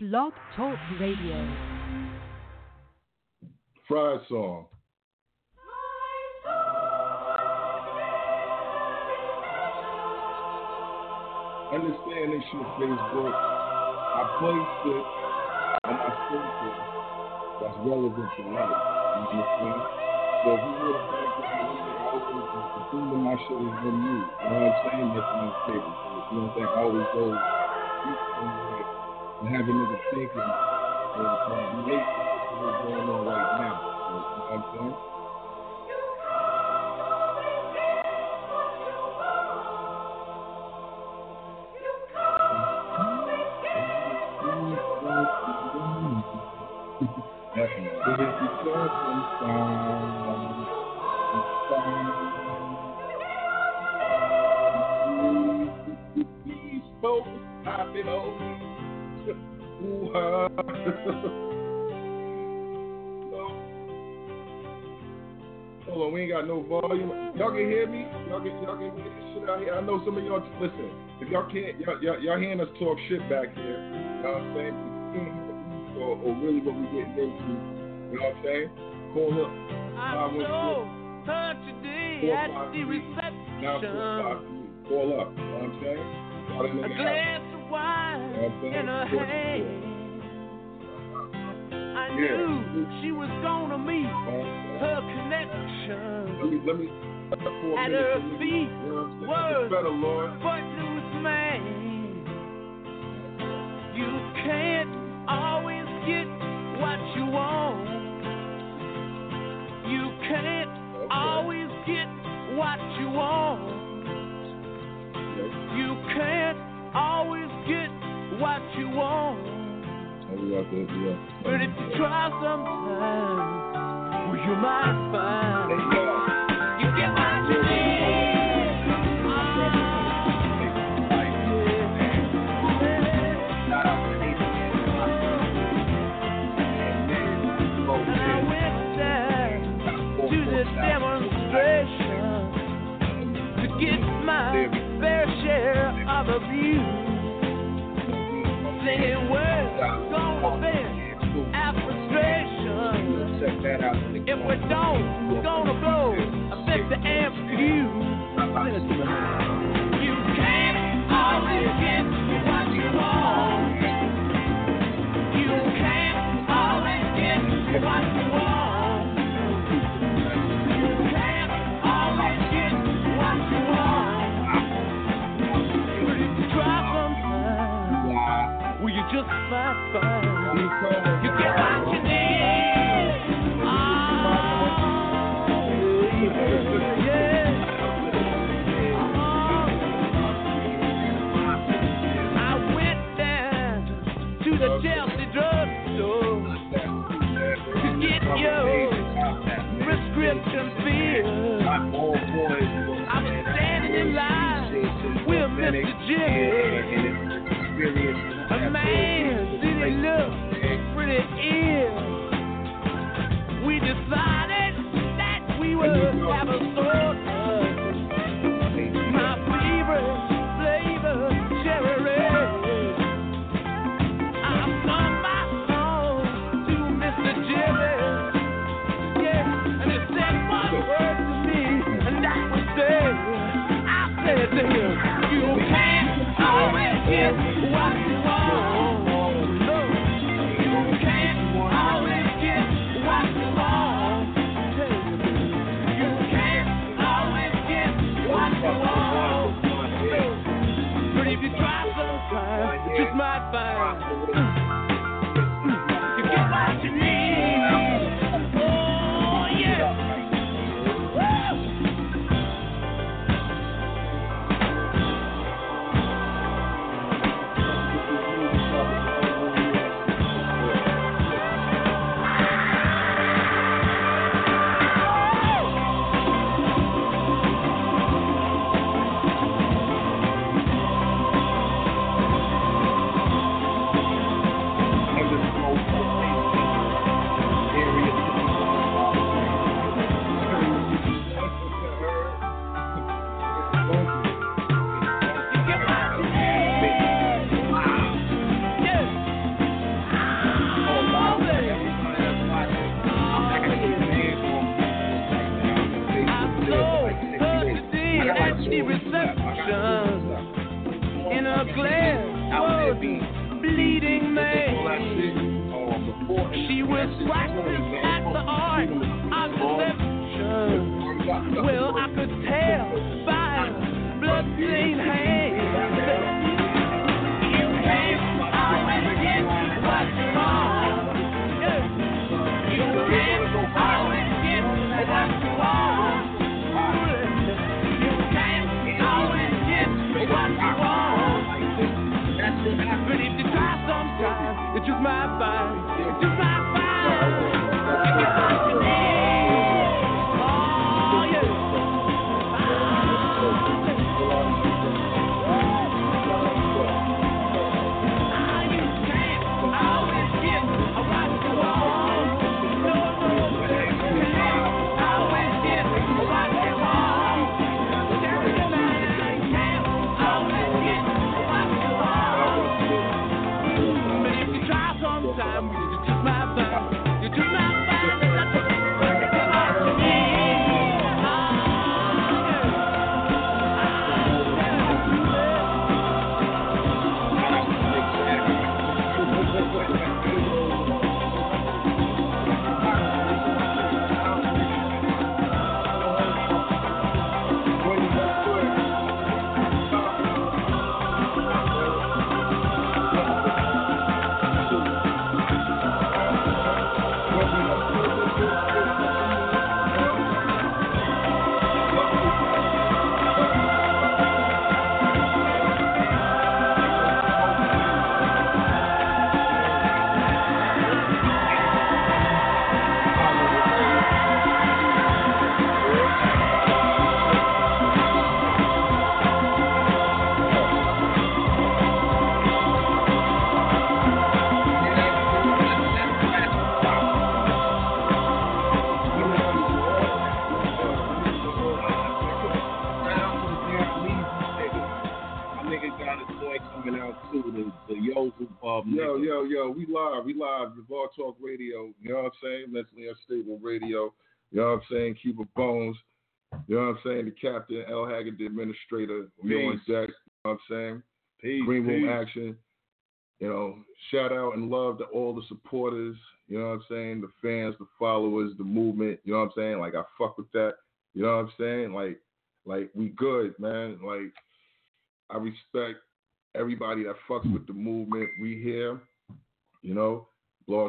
Blog Talk Radio. Fried song. Understand this shit, Facebook. I placed it on my filter that's relevant to life. You understand? So if you would have been assuming my shit is from you. You know what I'm saying? That's my favorite. You I'm saying? I always go and have a nigga thinking the uh, time. What's going on right now. You know what I'm saying? I know some of y'all listen. If y'all can't y'all y'all, y'all hearing us talk shit back here, you know what I'm saying? Or, or really what we getting into, you know what I'm saying? Call up. I saw her today at the reception. four, five, three. Call up. You know what I'm saying? A glass of wine You know I'm in her hand. I Yeah. knew she was gonna meet uh-huh. her connection. Let me let me At her feet you know what I'm saying? was better, footloose man. You can't always get what you want. You can't Okay. always get what you want. You can't always get what you want. And we got the yeah. But if you try sometimes, well, you might find you She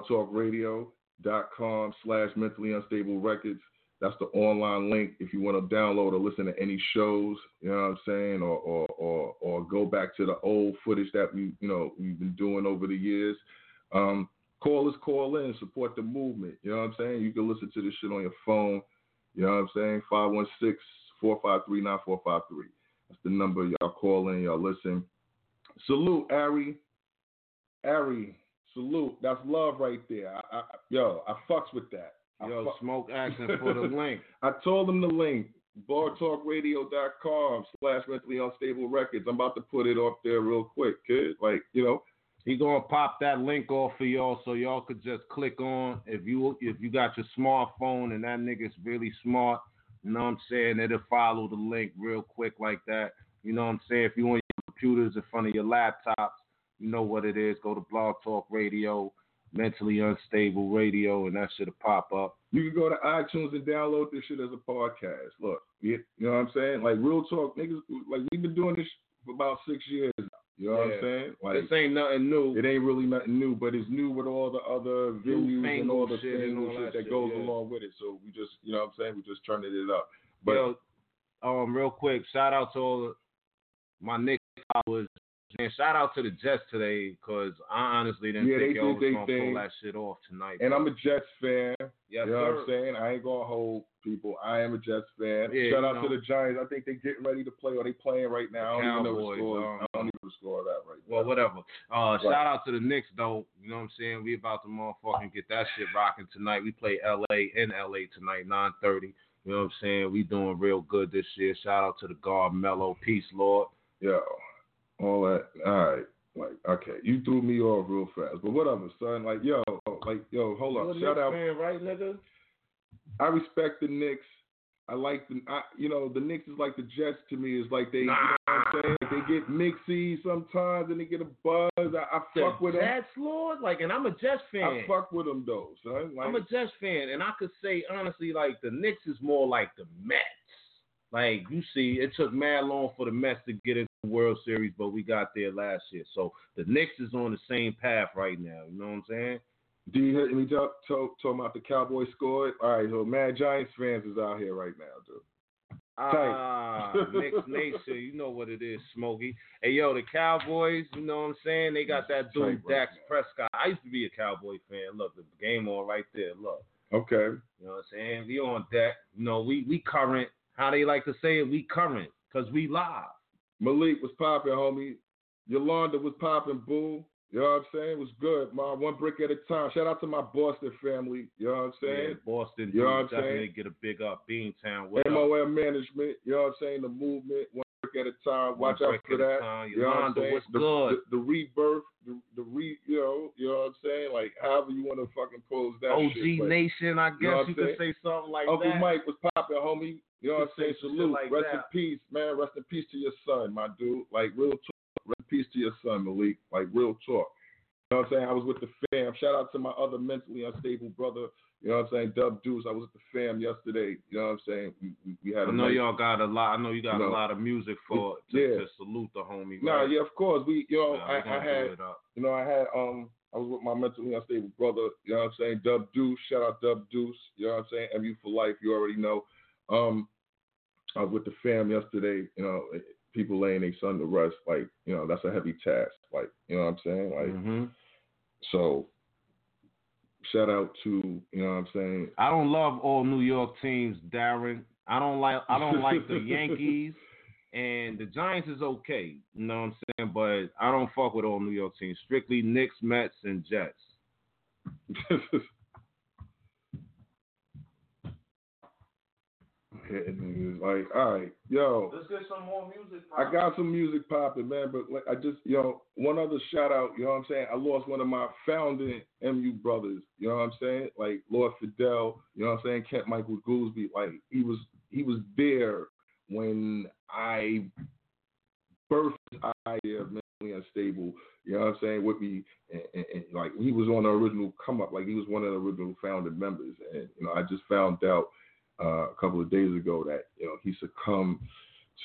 blogtalkradio.com slash mentally unstable records. That's the online link if you want to download or listen to any shows, you know what I'm saying, or or or, or go back to the old footage that we, you know, we've been doing over the years. Um, call us, call in, support the movement. You know what I'm saying? You can listen to this shit on your phone. You know what I'm saying? 516 453 9453. That's the number. Y'all call in, y'all listen. Salute, Ari. Ari, salute. That's love right there. I, I, yo, I fucks with that. I Yo, fuck- smoke action for the link. I told them the link, blogtalkradio.com slash mentally unstable records. I'm about to put it up there real quick, kid. Like, you know, He gonna pop that link off for y'all so y'all could just click on. If you if you got your smartphone and that nigga's really smart, you know what I'm saying, it'll follow the link real quick like that. You know what I'm saying? If you on your computers in front of your laptops, you know what it is. Go to Blog Talk Radio, Mentally Unstable Radio, and that shit'll pop up. you can go to iTunes and download this shit as a podcast. Look, you, you know what I'm saying? Like, real talk, niggas, like, we've been doing this for about six years now. You know what I'm saying? Like, this ain't nothing new. It ain't really nothing new, but it's new with all the other venues and all the shit and all shit that that shit, goes yeah. along with it. So we just, you know what I'm saying? We just turning it up. But Yo, um, real quick, shout out to all my Nick followers. Man, shout out to the Jets today because I honestly didn't Yeah, think they y'all was gonna thing. pull that shit off tonight. and bro. I'm a Jets fan. yes, you know what. I'm saying? I ain't gonna hold people. I am a Jets fan. Yeah, Shout out know. to the Giants. I think they're getting ready to play. Or they playing right now? I don't even know the Cowboys, score. um, I don't even know the score of that right now. Well, whatever. Uh, shout out to the Knicks though. You know what I'm saying? We about to motherfucking get that shit rocking tonight. We play LA in LA tonight, 9:30. You know what I'm saying? We doing real good this year. Shout out to the Carmelo. Peace, Lord. Yo, all that. All right. Like, okay, you threw me off real fast, but whatever, son. Like, yo, like, yo, hold up. Shout Knicks out. fan, right, nigga? I respect the Knicks. I like the, I, you know, the Knicks is like the Jets to me. It's like they, you know what I'm saying? They get mixy sometimes, and they get a buzz. I, I fuck with them. Jets, Lord, like, and I'm a Jets fan. I fuck with them though, son. Like, I'm a Jets fan, and I could say honestly, like the Knicks is more like the Mets. Like you see, it took mad long for the Mets to get into the World Series, but we got there last year. So the Knicks is on the same path right now. You know what I'm saying? Do you hear me talk, talk, talking about the Cowboys scored? All right, so Mad Giants fans is out here right now, dude. Ah, Knicks Nation, you know what it is, Smokey. Hey, yo, the Cowboys, you know what I'm saying? They got that dude, right Dax now. Prescott. I used to be a Cowboy fan. Look, the game on right there. Look, Okay. you know what I'm saying? We on deck. You know, we we current. How they like to say it, we current, because we live. Malik was popping, homie. Yolanda was popping, boo. You know what I'm saying? It was good, ma. One brick at a time. Shout out to my Boston family. You know what I'm Yeah, saying? Boston You know what I'm definitely saying? get a big up. Beantown, what up? MOM management. You know what I'm saying? The movement. At a time. Watch out for that. You know what I'm saying? the. The, the rebirth, the, the re, you know, you know what I'm saying? Like however you want to fucking pose that OG shit. but Nation, I You know guess you could say something like Uncle that. Uncle Mike was popping, homie. You know what I'm saying? could say some shit Salute. like Rest in peace, man. Rest in peace to your son, my dude. Like real talk. Rest in peace to your son, Malik. Like real talk. You know what I'm saying? I was with the fam. Shout out to my other mentally unstable brother. You know what I'm saying? Dub Deuce. I was with the fam yesterday. You know what I'm saying? We, we, we had I know nice- y'all got a lot. I know you got You know, a lot of music for to, yeah. to salute the homie. Nah, yeah, of course. We, you know, Nah, I, I had, you know, I had, um, I was with my mentally unstable brother. You know what I'm saying? Dub Deuce. Shout out Dub Deuce. You know what I'm saying? MU for life. You already know. Um, I was with the fam yesterday. You know, people laying their son to rest. Like, you know, that's a heavy task. Like, you know what I'm saying? Like, hmm so. Shout out to, you know what I'm saying? I don't love all New York teams, Darren. I don't like. I don't like the Yankees. And the Giants is okay, you know what I'm saying? But I don't fuck with all New York teams. Strictly Knicks, Mets, and Jets. Hitting niggas like, all right, yo. Let's get some more music. I got some music popping, man, but like, I just, you know, one other shout out, you know what I'm saying? I lost one of my founding MU brothers, you know what I'm saying? Like Lord Fidel, you know what I'm saying? Kent Michael Goolsby, like he was, he was there when I birthed this idea of mentally unstable, you know what I'm saying, with me, and, and, and like he was on the original come up, like he was one of the original founding members, and you know, I just found out uh, a couple of days ago that you know he succumbed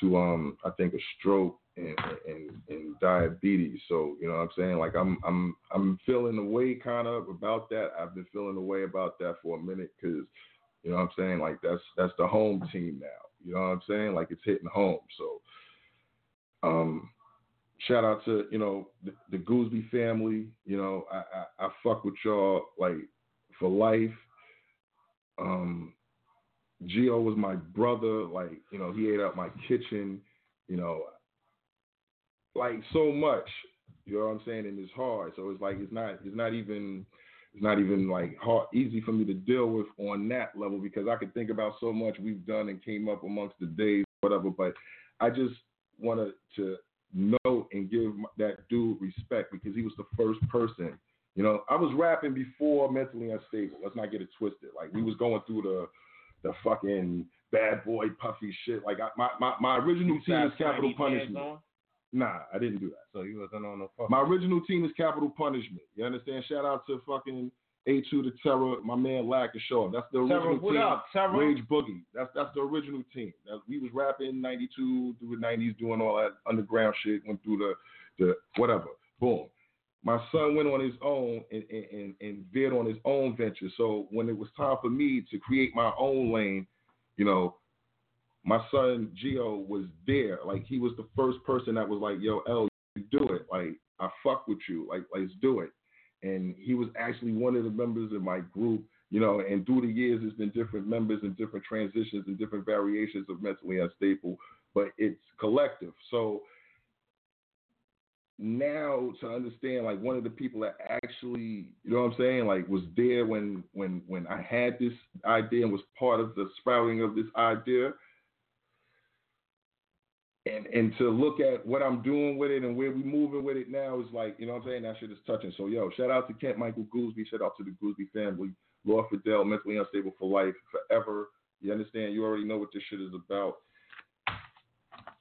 to um I think a stroke and, and and diabetes. So you know what I'm saying like I'm I'm I'm feeling the way kind of about that. I've been feeling the way about that for a minute because you know what I'm saying like that's that's the home team now. You know what I'm saying like it's hitting home. So um shout out to you know the, the Gooseby family. You know I, I I fuck with y'all like for life. Um Gio was my brother. Like, you know, he ate out my kitchen, you know, like so much. You know what I'm saying? And it's hard. So it's like it's not it's not even it's not even like hard easy for me to deal with on that level because I could think about so much we've done and came up amongst the days, whatever. But I just wanted to know and give that dude respect because he was the first person. You know, I was rapping before mentally unstable. Let's not get it twisted. Like we was going through the the fucking bad boy puffy shit. Like I, my, my my original team is Capital Punishment. Nah, I didn't do that. So you wasn't on the fuck. My original team is Capital Punishment. You understand? Shout out to fucking A2 to Terror, my man Lack and Shaw. That's the original Terror, what team. up, Terror? Rage Boogie. That's that's the original team. That, we was rapping '92 through the '90s, doing all that underground shit. Went through the the whatever. Boom. My son went on his own and, and, and, veered on his own venture. So when it was time for me to create my own lane, you know, my son Gio was there. Like he was the first person that was like, "Yo, L, do it. Like I fuck with you. Like let's do it." And he was actually one of the members of my group. You know, and through the years, there's been different members and different transitions and different variations of mentally unstable, but it's collective. So now to understand like one of the people that actually you know what I'm saying like was there when when when I had this idea and was part of the sprouting of this idea and and to look at what I'm doing with it and where we moving with it now is like you know what I'm saying that shit is touching so yo shout out to Kent Michael Gooseby shout out to the Gooseby family Lord Fidel mentally unstable for life forever You understand? You already know what this shit is about.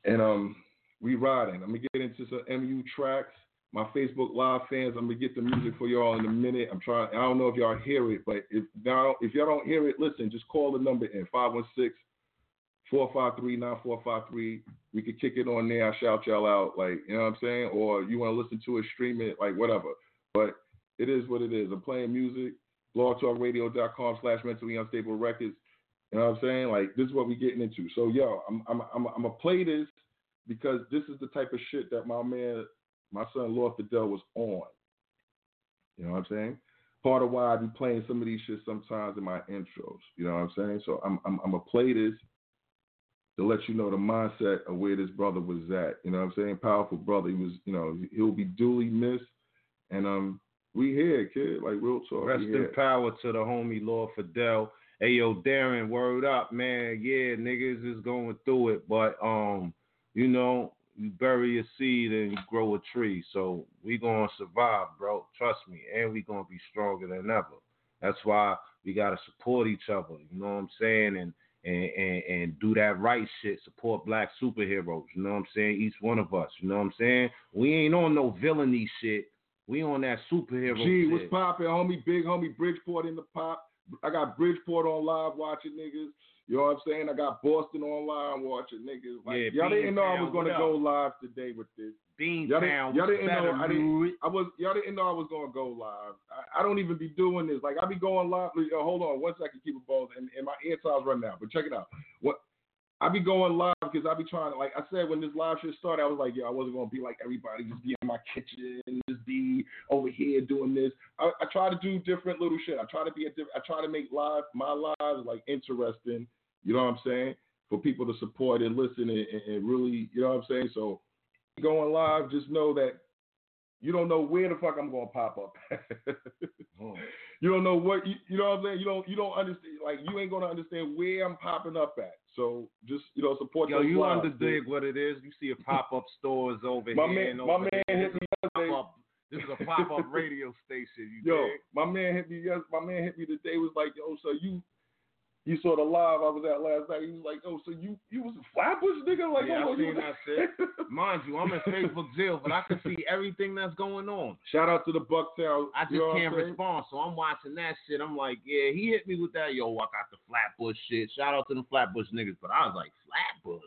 And um, we riding. I'm gonna get into some MU tracks. My Facebook Live fans, I'm gonna get the music for y'all in a minute. I'm trying. I don't know if y'all hear it, but if now if y'all don't hear it, listen. Just call the number in 516-453-9453. We could kick it on there. I shout y'all out, like you know what I'm saying. Or you want to listen to it, stream it, like whatever. But it is what it is. I'm playing music. BlogTalkRadio.com slash mentally unstable records. You know what I'm saying? Like this is what we getting into. So yo, I'm I'm I'm I'm gonna play this because this is the type of shit that my man, my son Lord Fidel was on. You know what I'm saying? Part of why I be playing some of these shit sometimes in my intros. You know what I'm saying? So I'm I'm I'm gonna play this to let you know the mindset of where this brother was at. You know what I'm saying? Powerful brother. He was, you know, he'll be duly missed. And um, we here, kid. Like real talk. Rest in power to the homie Lord Fidel. Hey yo, Darren, word up, man. Yeah, niggas is going through it, but um, you know, you bury a seed and you grow a tree. So we gonna survive, bro. Trust me, and we gonna be stronger than ever. That's why we gotta support each other. You know what I'm saying? And and, and, and do that right shit. Support black superheroes. You know what I'm saying? Each one of us. You know what I'm saying? We ain't on no villainy shit. We on that superhero G, shit. what's poppin', homie? Big homie Bridgeport in the pop. I got Bridgeport on live watching niggas. You know what I'm saying? I got Boston online watching niggas. Like, Yeah, y'all didn't know I was gonna go live today with this. Y'all didn't, y'all didn't know I didn't. I was y'all didn't know I was gonna go live. I, I don't even be doing this. Like I be going live. Yo, hold on one second, keep it balls, and, and my ear tiles run out. But check it out. What I be going live because I be trying to like I said when this live shit started, I was like, yo, I wasn't gonna be like everybody, just be in my kitchen, just be over here doing this. I, I try to do different little shit. I try to be a different. I try to make live my lives like interesting. You know what I'm saying? For people to support and listen and, and, really, you know what I'm saying? So going live, just know that you don't know where the fuck I'm gonna pop up. Oh. you don't know what you, you know what I'm saying. You don't you don't understand like you ain't gonna understand where I'm popping up at. So just you know support. Yo, you lives, underdig dude. what it is. You see a pop up stores over My here. man, and my over man hit me This is a yesterday. pop-up- This is a pop up radio station. You Yo, dig? my man hit me. Yes, my man hit me today. Was like, yo, so you, you saw the live I was at last night. He was like, oh, so you, you was a Flatbush nigga? Like, Yeah, I on, you seen that shit. Mind you, I'm in Facebook jail, but I can see everything that's going on. Shout out to the Bucktown. I just you know what I'm can't respond, so I'm watching that shit. I'm like, yeah, he hit me with that. Yo, I got the Flatbush shit. Shout out to the Flatbush niggas, but I was like, Flatbush.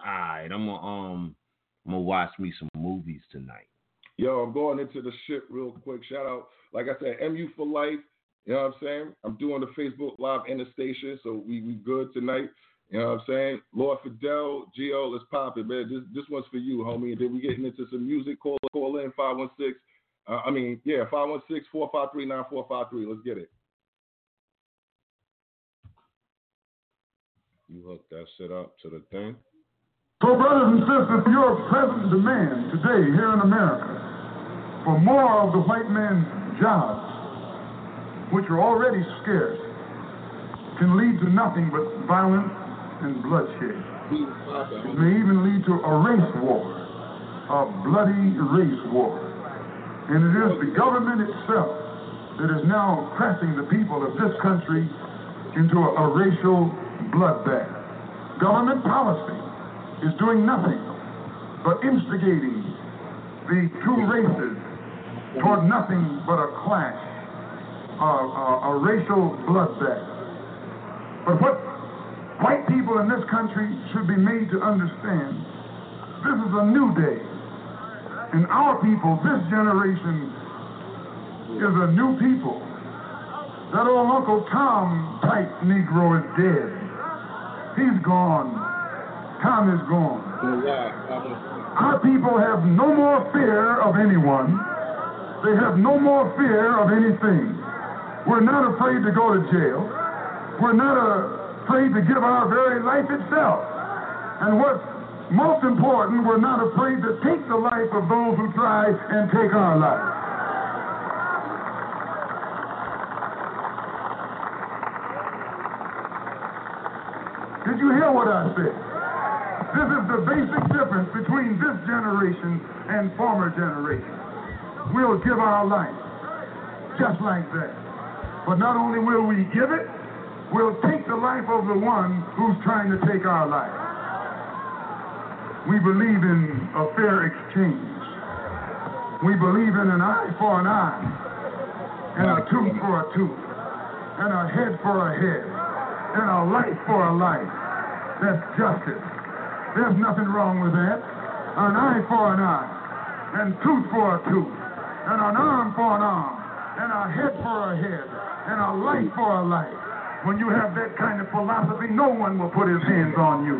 All right, I'm gonna um, I'm gonna watch me some movies tonight. Yo, I'm going into the shit real quick. Shout out, like I said, MU for life. You know what I'm saying? I'm doing the Facebook Live in the station, so we we good tonight. You know what I'm saying? Lord Fidel, Gio, let's pop it, man. This this one's for you, homie. And then we getting into some music. Call call in 516. Uh, I mean, yeah, 516-453-9453. Let's get it. You hook that shit up to the thing. So, brothers and sisters, your present demand today here in America for more of the white man's jobs, which are already scarce, can lead to nothing but violence and bloodshed. It may even lead to a race war, a bloody race war. And it is the government itself that is now pressing the people of this country into a, a racial bloodbath. Government policy is doing nothing but instigating the two races toward nothing but a clash, a, a, a racial bloodbath. But what white people in this country should be made to understand, this is a new day. And our people, this generation, is a new people. That old Uncle Tom type Negro is dead. He's gone. Tom is gone. Our people have no more fear of anyone. They have no more fear of anything. We're not afraid to go to jail. We're not afraid to give our very life itself. And what's most important, we're not afraid to take the life of those who try and take our life. Did you hear what I said? This is the basic difference between this generation and former generations. We'll give our life just like that. But not only will we give it, we'll take the life of the one who's trying to take our life. We believe in a fair exchange. We believe in an eye for an eye, and a tooth for a tooth, and a head for a head, and a life for a life. That's justice. There's nothing wrong with that. An eye for an eye, and tooth for a tooth, and an arm for an arm, and a head for a head, and a life for a life. When you have that kind of philosophy, no one will put his hands on you.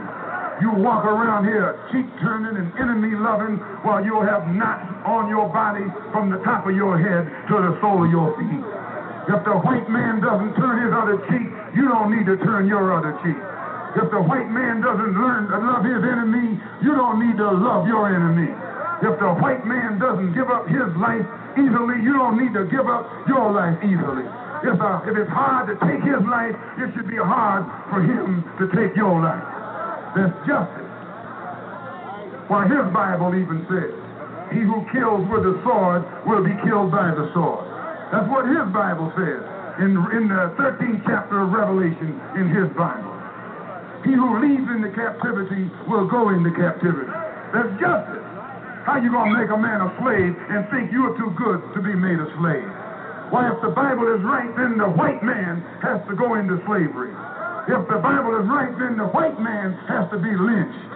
You walk around here cheek turning and enemy loving while you'll have knots on your body from the top of your head to the sole of your feet. If the white man doesn't turn his other cheek, you don't need to turn your other cheek. If the white man doesn't learn to love his enemy, you don't need to love your enemy. If the white man doesn't give up his life easily, you don't need to give up your life easily. If, uh, if it's hard to take his life, it should be hard for him to take your life. That's justice. Why, his Bible even says, he who kills with the sword will be killed by the sword. That's what his Bible says in, in the 13th chapter of Revelation in his Bible. He who leads into captivity will go into captivity. That's justice. How you gonna make a man a slave and think you're too good to be made a slave? Why, if the Bible is right, then the white man has to go into slavery. If the Bible is right, then the white man has to be lynched.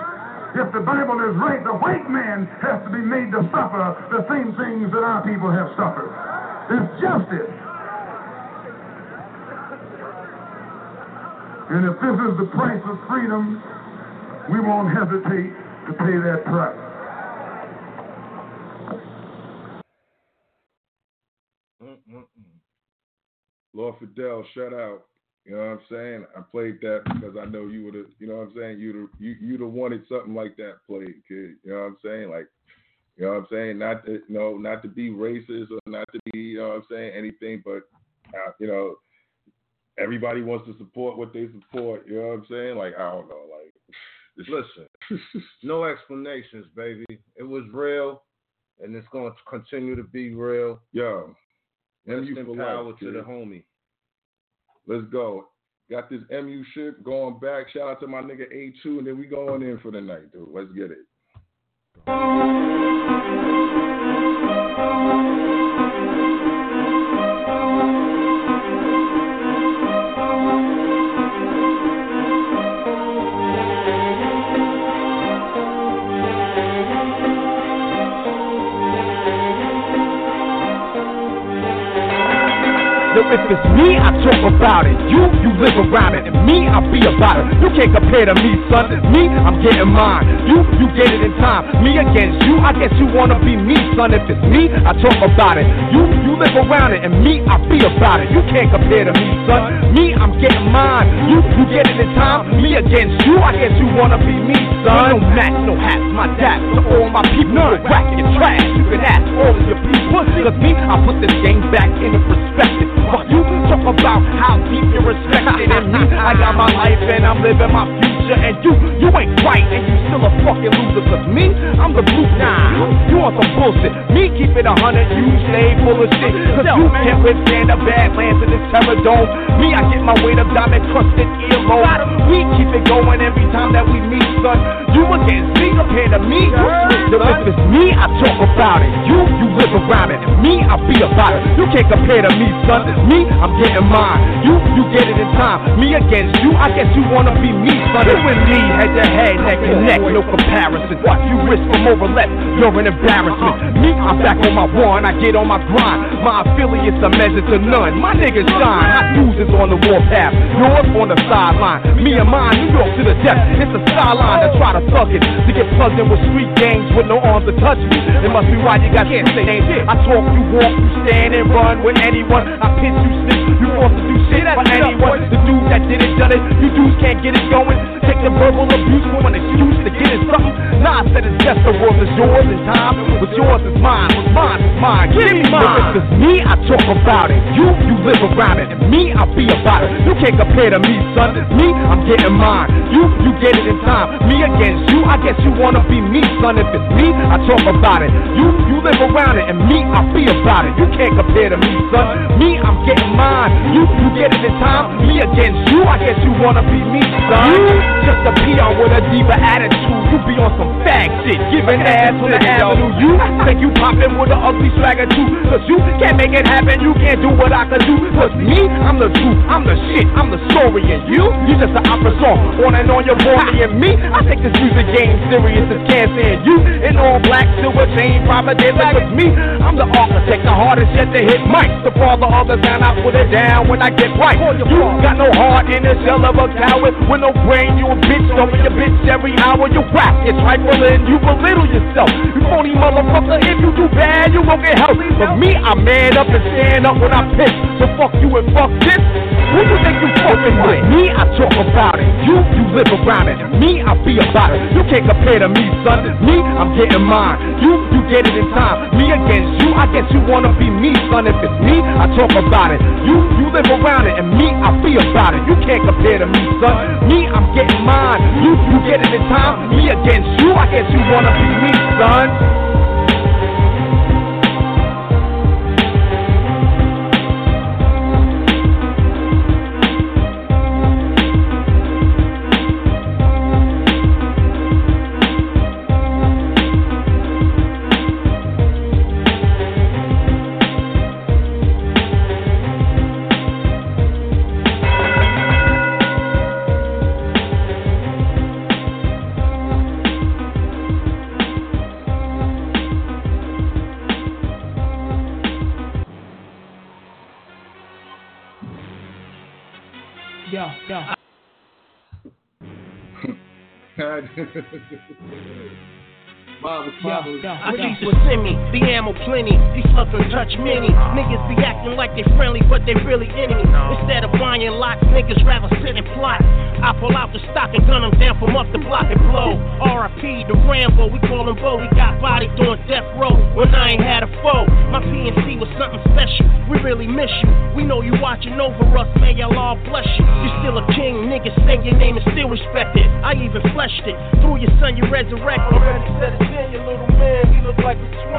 If the Bible is right, the white man has to be made to suffer the same things that our people have suffered. It's justice. And if this is the price of freedom, we won't hesitate to pay that price. Lord Fidel, shout out. You know what I'm saying? I played that because I know you would have. You know what I'm saying? You'd have, you you'd have wanted something like that played, kid. You know what I'm saying? Like, you know what I'm saying? Not to, know, not to be racist or not to be, you know what I'm saying, anything, but uh, you know, everybody wants to support what they support. You know what I'm saying? Like, I don't know, like. Listen, no explanations, baby. It was real, and it's going to continue to be real. Yo, MU for power life, to the homie. Let's go. Got this MU shit going back. Shout out to my nigga A2, and then we going in for the night, dude. Let's get it. If it's me, I talk about it. You, you live around it. And me, I be about it. You can't compare to me, son. It's Me, I'm getting mine. You, you get it in time. Me against you, I guess you wanna be me, son. If it's me, I talk about it. You, you live around it. And me, I be about it. You can't compare to me, son. Me, I'm getting mine. You, you get it in time. Me against you, I guess you wanna be me, son. No match, no hats, my dad. To all my people, None. whack and trash. You can ask all of your people. Cause me, I put this game back into perspective. But you talk about how deep you're respected in me. I got my life and I'm living my future. And you, you ain't right and you still a fucking loser. Cause me, I'm the blue nah. You want some bullshit. Me keep it a hundred, you stay full of shit. Cause you can't withstand the badlands in this terror dome. Me, I get my weight of diamond crusted earlobe. We keep it going every time that we meet, son. You against me compared to me. So if it's me, I talk about it. You, you live around it. Me, I be about it. You can't compare to me, son. Me, I'm getting mine. You, you get it in time. Me against you, I guess you wanna be me, But You and me, head to head, neck to neck, no comparison. What you risk from over left, you're an embarrassment. Me, I'm back on my one, I get on my grind. My affiliates are measured to none. My niggas shine. Hot news is on the warpath. Yours on the sideline. Me and mine, New York to the depth. It's a skyline to try to thug it. To get plugged in with street gangs with no arms to touch me. It must be why you got can't say names. I talk, you walk, you stand and run with anyone. I you snitch, you forced to do shit for anyone. The dude that did it, done it. You dudes can't get it going. Take the verbal abuse for an excuse to get it something. Nah, I said it's just the world is yours and time. What's yours is mine. What's mine is mine. Give me mine. If it's me, I talk about it. You, you live around it. And me, I be about it. You can't compare to me, son. Me, I'm getting mine. You, you get it in time. Me against you, I guess you wanna be me, son. If it's me, I talk about it. You, you live around it. And me, I be about it. You can't compare to me, son. Me, I'm getting mine. You, you get it in time. Me against you, I guess you wanna be me, son. You just a peon with a diva attitude. You be on some fag shit, giving ass on the avenue. You think you poppin' with an ugly swagger too. Cause you can't make it happen, you can't do what I can do. Cause me, I'm the truth, I'm the shit, I'm the story. And you, you just an opera song. On and on, you're boring. And me, I take this music game serious as cancer. And you, in all black, silver chain, providence. Cause me, I'm the architect, the hardest yet to hit mics. The father of the sound, I put it down when I get right. You got no heart in the shell of a coward with no brain. You a bitch, dumping a bitch every hour. You rap, it's trifling, you belittle yourself. You phony motherfucker, if you do bad, you won't get help. But me, I man up and stand up when I piss. So fuck you and fuck this. Who you think you fucking with? Me, I talk about it. You, you live around it. Me, I be about it. You can't compare to me, son. Me, I'm getting mine. You, you get it in time. Me against you, I guess you wanna be me, son. If it's me, I talk about it. You, you live around it, and me, I be about it. You can't compare to me, son. Me, I'm getting mine. You, you get it in time. Me against you, I guess you wanna be me, son. God. Mom was probably. Release what's in me, the ammo plenty. These slugs don't touch many. Niggas be acting like they friendly, but they really enemy. Instead of buying lots, niggas rather sit and plot. I pull out the stock and gun them down from up the block and blow. RIP the Rambo, we call him Bo. We got bodies doing death row when I ain't had a foe. My PNC was something special. We really miss you. We know you watching over us, may Allah bless you. You're still a king, niggas say your name is still respected. I even fleshed it. Through your son, you resurrect. Already said it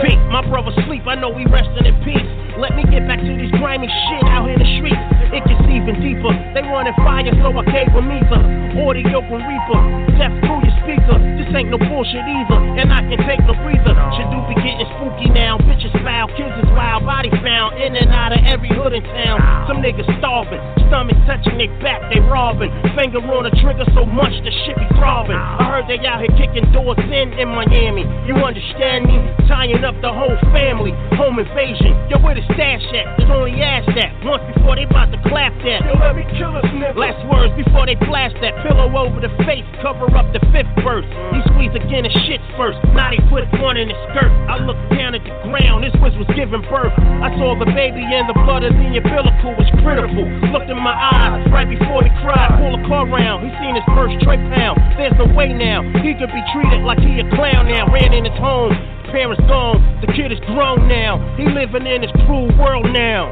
Pete, my brother sleep, I know we resting in peace. Let me get back to this grimy shit out in the streets. It gets even deeper. They running fire, so I gave them either. Audio and Reaper, death through your speaker. This ain't no bullshit either, and I can take no breather. Should do be getting spooky now. Bitches foul, kids is wild, body found in and out of every hood in town. Some niggas starving, stomach touching their back, they robbing. Finger on the trigger so much the shit be throbbing. I heard they out here kicking doors in in Miami. You understand me? Tying up the whole family, home invasion. Yo, where the stash at? There's only ass that. Once before they about to clap that. Yo, let me kill us, nigga. Last words before they blast that. Pillow over the face, cover up the fifth verse. He squeeze again his shit first. Now they put one in his skirt. I look down at the ground, this was was giving birth. I saw the baby and the blood is in the umbilical was critical. Looked in my eyes right before he cried. Pull a car round, he seen his first tray pound. There's no way now, he could be treated like he a clown now. Ran in his home, parents gone, the kid is grown now. He living in his cruel world now.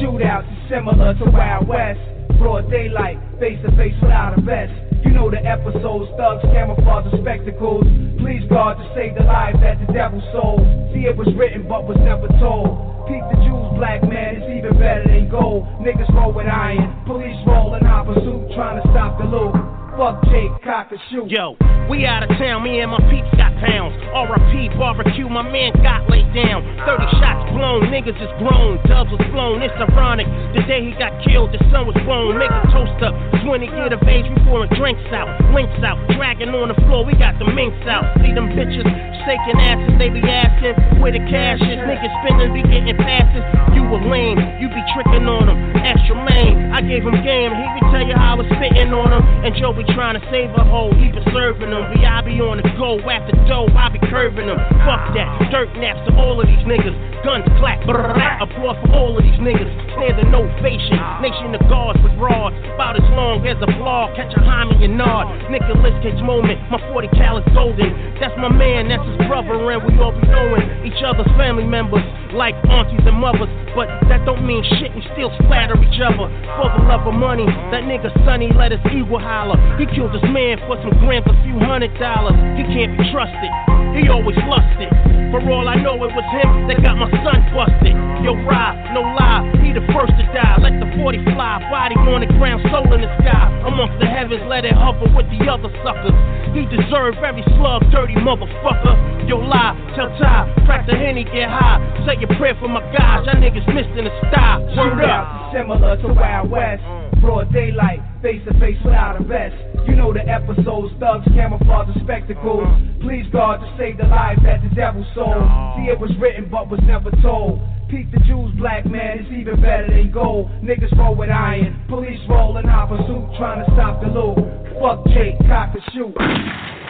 Shootouts is similar to Wild West. Broad daylight, face to face without a vest. You know the episodes, thugs, camouflage, and spectacles. Please God to save the lives that the devil sold. See, it was written but was never told. Peep the Jews, black man, it's even better than gold. Niggas roll with iron, police rolling hot pursuit, trying to stop the loot. Fuck Jake, cock and shoot. Yo, we out of town, me and my peeps got pounds. RIP barbecue, my man got laid down. 30 shots blown, niggas is grown. Dubs was blown, it's ironic. The day he got killed, the sun was blown. Make a toast up. 20 get of age, we pouring drinks out. Links out, dragging on the floor, we got the minks out. See them bitches shaking asses, they be asking where the cash is. Niggas spending, be getting passes. You a lame, you be tricking on them. Extra lame, I gave him game, he could tell you how I was spitting on him. And Joe be trying to save a hoe, he been serving them. Be I be on the go after dough, I be curving them. Fuck that, dirt naps to all of these niggas. Guns clap, brrrr, applause for all of these niggas. Standing ovation, nation of guards with rods. About as long as a blog, catch a Hyman and nod. Nicolas Cage moment, my 40 cal is golden. That's my man, that's his brother, and we all be knowing each other's family members like aunties and mothers. But that don't mean shit, we still splatter each other. For the love of money, that nigga Sonny let his ego holler. He killed his man for some grams, a few hundred dollars. He can't be trusted, he always lusted. For all I know, it was him that got my son busted. Yo, Rob, no lie, he the first to die. Let the 40 fly, body on the ground, soul in the sky. Amongst the heavens, let it hover with the other suckers. He deserve every slug, dirty motherfucker. Yo, lie, tell time, crack the henny, get high. Say your prayer for my guys, y'all niggas missed in the style. Word up. Similar to Wild West. Broad daylight, face to face without a vest. You know the episodes, thugs, camouflage, and spectacles. Uh-huh. Please God to save the lives that the devil sold. See, it was written but was never told. Peak the Jews, black man, it's even better than gold. Niggas roll with iron, police roll in our pursuit, trying to stop the loot. Fuck Jake, cock and shoot.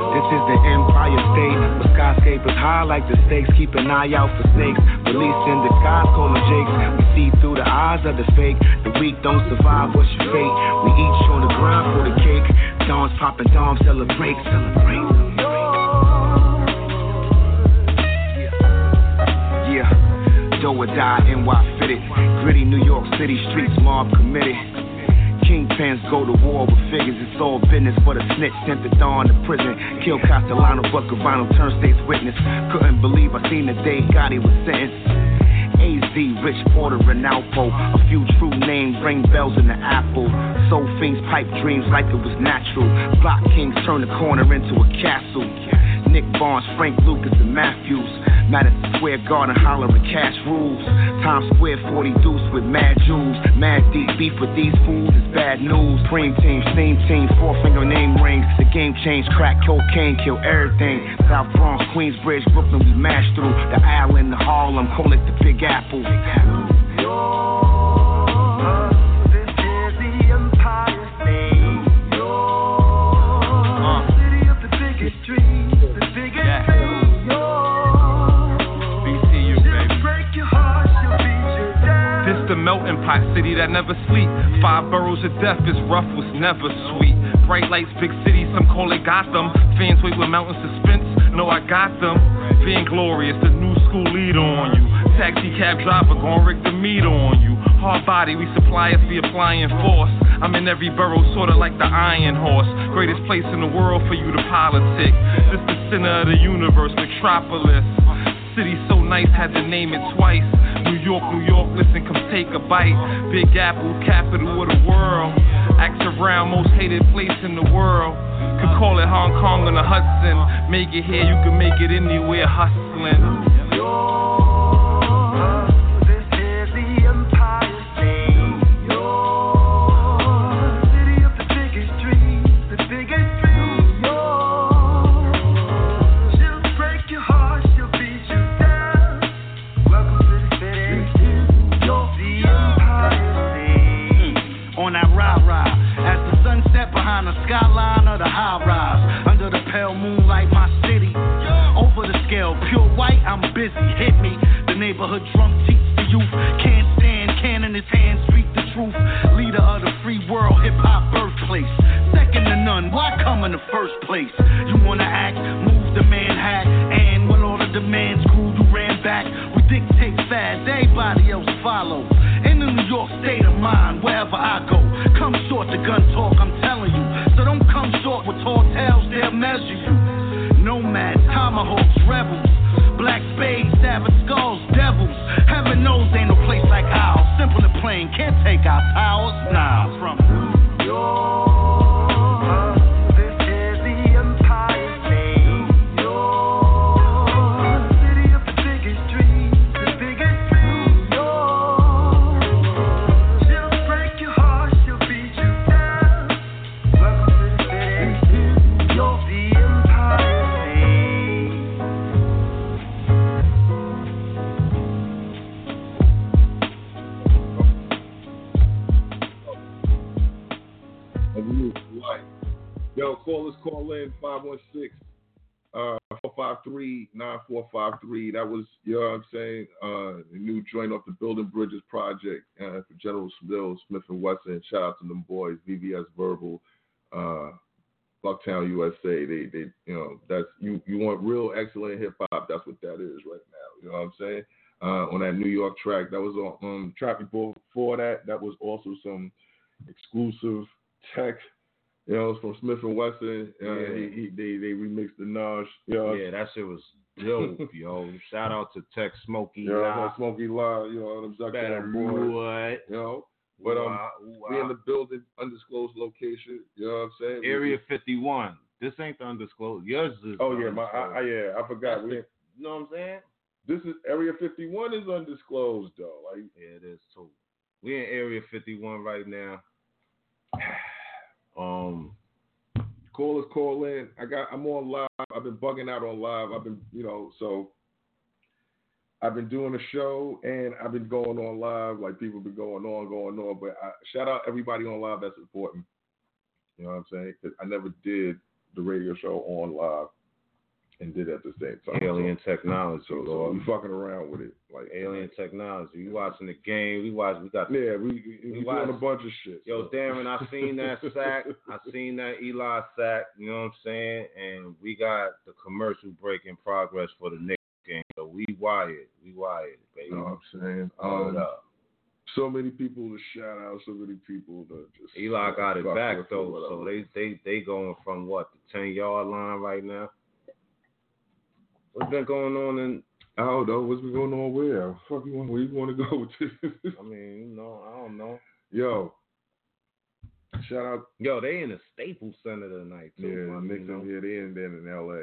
This is the Empire State, where skyscrapers high like the stakes. Keep an eye out for snakes. Released in the skies, call them jakes. We see through the eyes of the fake. The weak don't survive, what's your fate? We each on the grind for the cake. Dawns popping, Dom celebrate, celebrate. Yeah, do or die, NY fitted. Gritty New York City streets, mob committed. Kingpins go to war with figures, it's all business. But a snitch sent the dawn to prison. Kill Castellano, but Gravano turned state's witness. Couldn't believe I seen the day Gotti was sentenced. AZ, Rich Porter, and Alpo. A few true names ring bells in the apple. Soul fiends pipe dreams like it was natural. Block kings turn the corner into a castle. Nick Barnes, Frank Lucas, and Matthews. Madison Square Garden hollering cash rules. Times Square 40 deuce with mad jewels. Mad deep beef with these fools is bad news. Cream team, steam team, four finger name rings. The game changed, crack cocaine, kill everything. South Bronx, Queensbridge, Brooklyn, we mashed through. The island, the Harlem, call it the Big Apple. Pot city that never sleep. Five boroughs of death is rough, was never sweet. Bright lights, big city, some call it Gotham. Fans wait with mountain suspense, no I got them. Vainglorious, the new school leader on you. Taxi cab driver, gon' rig the meter on you. Hard body, we supply us the applying force. I'm in every borough, sorta like the Iron Horse. Greatest place in the world for you to politic. This the center of the universe, metropolis. City so nice, had to name it twice. New York, New York, listen, come take a bite. Big Apple, capital of the world. Acts around, most hated place in the world. Could call it Hong Kong on the Hudson. Make it here, you can make it anywhere, hustling. Can't take 453-9453. That was, you know what I'm saying, uh the new joint off the Building Bridges project uh, for General Mills, Smith and Wesson. Shout out to them boys, VVS Verbal, uh Bucktown USA. They they you know, that's you you want real excellent hip hop, that's what that is right now. You know what I'm saying? Uh, on that New York track. That was on um, track before, before that. That was also some exclusive tech. You know, it's from Smith and Wesson. Uh, Yeah. he, he, they they remixed the Naj. You know, Yeah, that shit was Yo, yo, shout out to Tech Smokey. Nah. that Smokey Live, you know, them Zuck Better Down what? You know, but um, Wow, we in the building, undisclosed location. You know what I'm saying? We- Area 51. This ain't the undisclosed. Yours is. Oh yeah, my I, I, yeah, I forgot. We, you know what I'm saying? this is Area 51 is undisclosed though. Like Yeah, it is too. We in Area 51 right now. Um, call us, call in. I got. I'm on live. I've been bugging out on live. I've been, you know, so I've been doing a show and I've been going on live. Like people been going on, going on. But I, shout out everybody on live that's important. You know what I'm saying? 'Cause I never did the radio show on live and did at the same time. alien so, technology, so, Lord. we fucking around with it. Like alien technology. We watching the game. We watch. We got. Yeah, we we, we, doing a bunch of shit. Yo, so. Darren, I seen that sack. I seen that Eli sack. You know what I'm saying? And we got the commercial break in progress for the next game. So we wired. We wired, baby. You know what I'm saying? Um, up. so many people to shout out, so many people to just Eli got it back though, so they they they going from what the ten yard line right now. What's been going on in? I don't know what's been going on where. Fuck you want where you want to go with this? I mean, you know, I don't know. Yo, shout out. Yo, they in the Staples Center tonight too. Yeah, man, Knicks you know? here, they in there in L.A.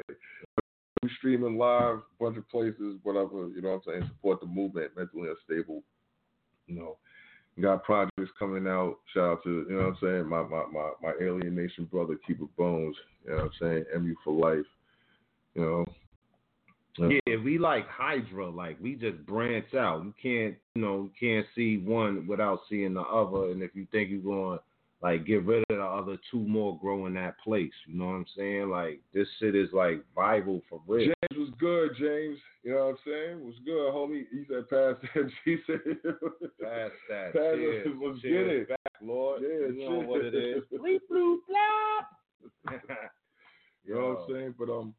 We streaming live, a bunch of places, whatever. You know what I'm saying? Support the movement, mentally unstable. You know, got projects coming out. Shout out to you know what I'm saying. My my my my Alien Nation brother, Keeper Bones. You know what I'm saying? MU for life. You know. Yeah, we like Hydra, like we just branch out. You can't, you know, you can't see one without seeing the other. And if you think you're going like get rid of the other two more, grow in that place. You know what I'm saying? Like this shit is like vital for real. James was good, James. You know what I'm saying? Was good, homie. He said pass that. He said Pass that. Pass Cheers. it. Let's get it. back, Lord. Yeah, you know what it is. Bleep, bloop, blop. You know what I'm saying? But um,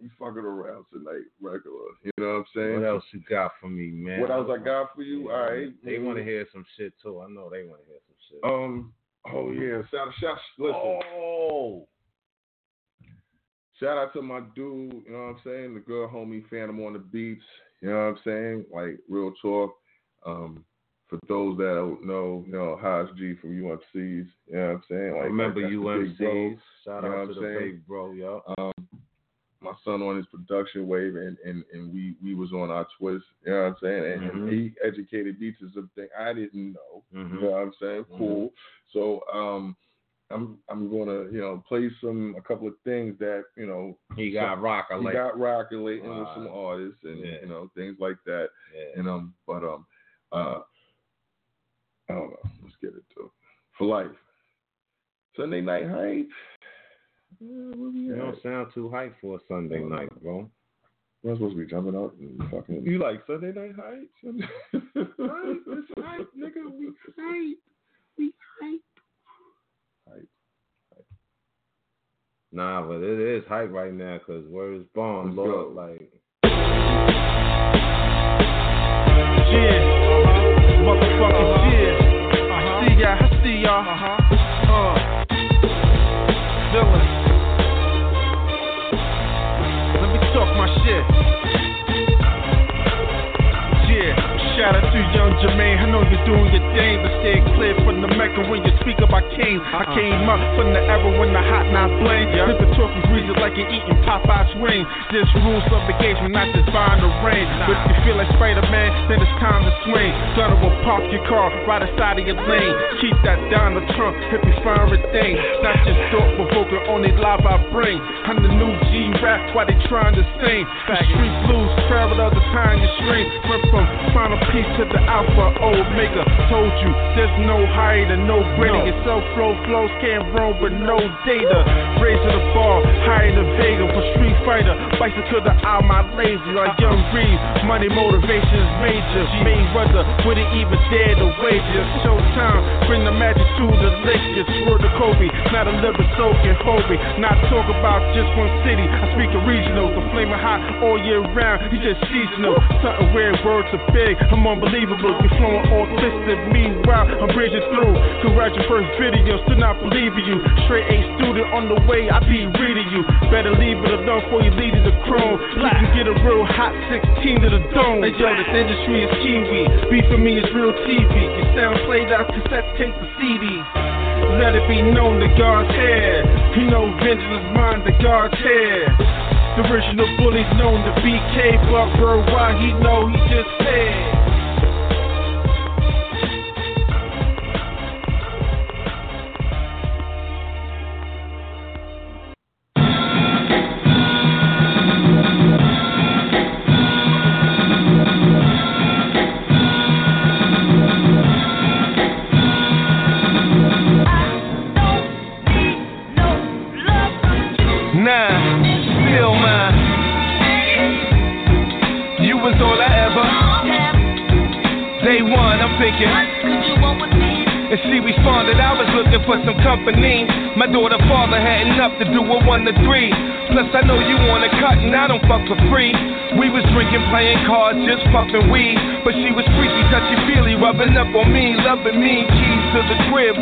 we fucking around tonight, regular. You know what I'm saying? What else you got for me, man? What else I got for you? All right. They want to hear some shit too. I know they want to hear some shit. Um. Oh yeah. Shout out shout. Listen. Oh. Shout out to my dude. You know what I'm saying? The good homie Phantom on the beats. You know what I'm saying? Like real talk. Um. For those that don't know, you know, Haas G from UMCs. You know what I'm saying? Like Remember bro. UMCs? Shout You know out to the saying? big bro, yo. um, my son on his production wave, and, and, and we, we was on our twist. You know what I'm saying? And, and Mhm. he educated me to something I didn't know. Mhm. You know what I'm saying? Cool. So um, I'm I'm gonna you know play some a couple of things that you know He got rock he got rockulating with some artists and Yeah. you know things like that. Yeah. And um, but um, uh, I don't know. Let's get it to for life. Sunday night hype. Yeah, where we You at? don't sound too hype for a Sunday night, bro. We're supposed to be jumping up and fucking. You like Sunday night hype? Sunday... hype, it's hype, nigga. We hype. We hype. Hype. Nah, but it is hype right now because where is Bond, Let's Lord? go. Like, Yeah. Motherfucking Shout out to young Jermaine. I know you're doing your thing, but stay clear from the Mecca when you speak up I came. I came up from the era when the hot not blame. Living talking greasy like you're eating Popeye's wing. This rules of engagement, not just buying the rain. But if you feel like Spider Man, then it's time to swing. Gunner will park your car right aside of your lane. Keep that down the trunk, if you find a thing. Not just thought provoking, only live I bring. I'm the new G rap, why they trying to sing? The street blues, travel all the time you string. Went from final piece to the alpha omega. Told you there's no higher no greater. Your self flow flows can't roam with no data. Raising the bar, higher than Vega for Street Fighter. Bicycle to the eye, my lazy like Young Reed. Money motivation is major. Mayweather wouldn't even dare to wager. Showtime, bring the magic to the Lakers. Word to Kobe, not a liver soaking Hobie. Not talk about just one city. I speak a regional, the flaming hot all year round. You just seasonal. Something weird, words are big. I'm unbelievable. You're flowing autistic, meanwhile I'm bridging through. Could your first video, still not believing you. Straight A student on the way, I be reading you. Better leave it alone before you lead to the chrome. You can get a real hot 16 to the dome. Hey yo, this industry is Kiwi. Beef for me is real TV. Your sound played out cassette tape for CDs. Let it be known that God's here. He knows vengeance is mine, that God's here. The original bully's known to BK, but worldwide he know he just fed.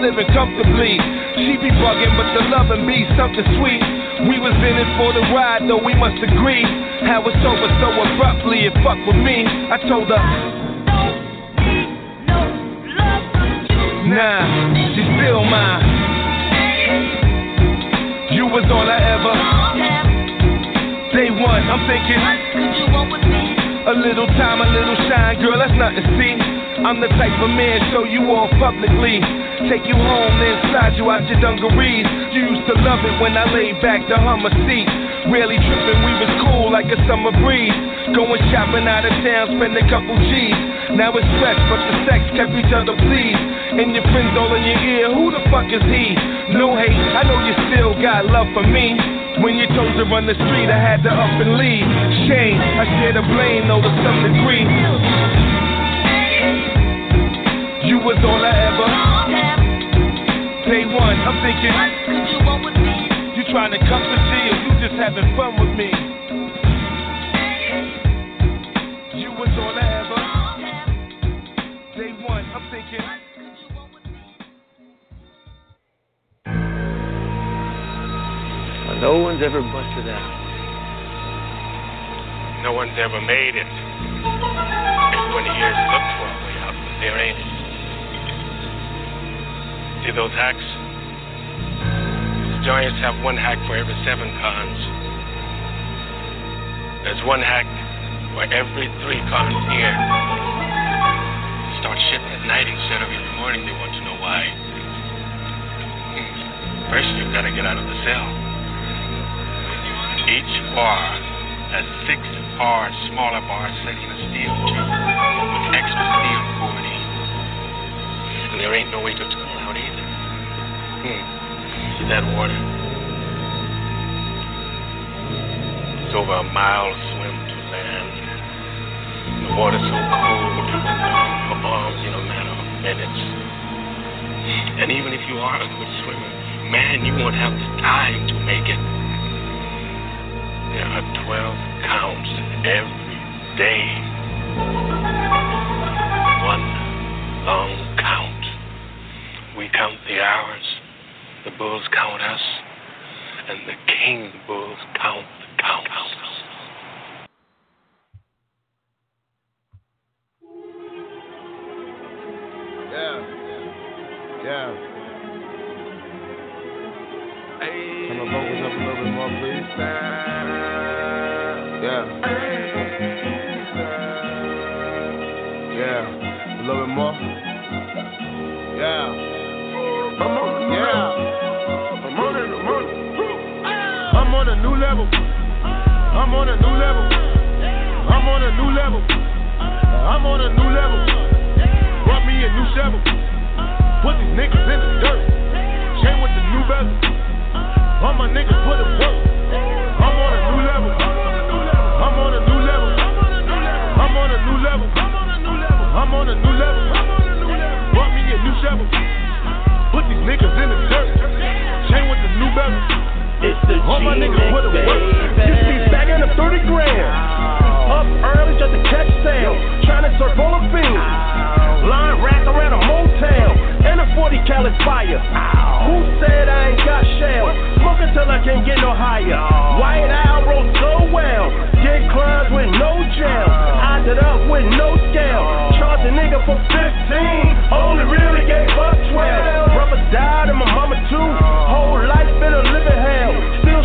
Living comfortably. She be bugging, but the loving be something sweet. We was in it for the ride, though we must agree. How it's over so abruptly, it fuck with me. I told her. Nah, she's still mine. You was all I ever. Day one, I'm thinking. A little time, a little shine, girl, that's nothing see. I'm the type of man show you off publicly. Take you home, then slide you out your dungarees. You used to love it when I laid back the Hummer seat. Really tripping, we was cool like a summer breeze. Going shopping out of town, spend a couple G's. Now it's fresh, but the sex kept each other pleased. And your friends all in your ear, who the fuck is he? No hate, I know you still got love for me. When you chose to run the street, I had to up and leave. Shame, I share the blame, though to some degree. You was all I ever. Day one, I'm thinking. You trying to come to G or you just having fun with me? You was all I ever. Day one, I'm thinking. No one's ever busted out. No one's ever made it. Everyone here has looked for a way out, but there ain't it. See those hacks? These giants have one hack for every seven cons. There's one hack for every three cons here. Start shitting at night instead of in the morning. They want to know why. Hmm. First, you've got to get out of the cell. Each bar has six hard, smaller bars set in a steel tube with extra steel poured in. And there ain't no way to. See that water? It's over a mile swim to land. The water's so cold numb in a matter of minutes. And even if you are a good swimmer, man, you won't have the time to make it. There are 12 counts every day. One long count. We count the hours, the bulls count us, and the king bulls count the counts. Niggas put in work. I'm on a new level. I'm on a new level. I'm on a new level. I'm on a new level. Brought me a new shovel. Put these niggas in the dirt. Chain with the new. It's the All my niggas put in work. This be stacking up 30 grand. Up early just to catch sales. Trying to serve all the fiends. Line rack around a motel. And a 40 cal fire. Who said I ain't got shell? Smoking till I can't get no higher. White Owl roll so well. Get clubs with no jail. Eyed it up with no scale. Charge a nigga for 15. Only really gave up 12. Brother died and my mama too. Whole life been a living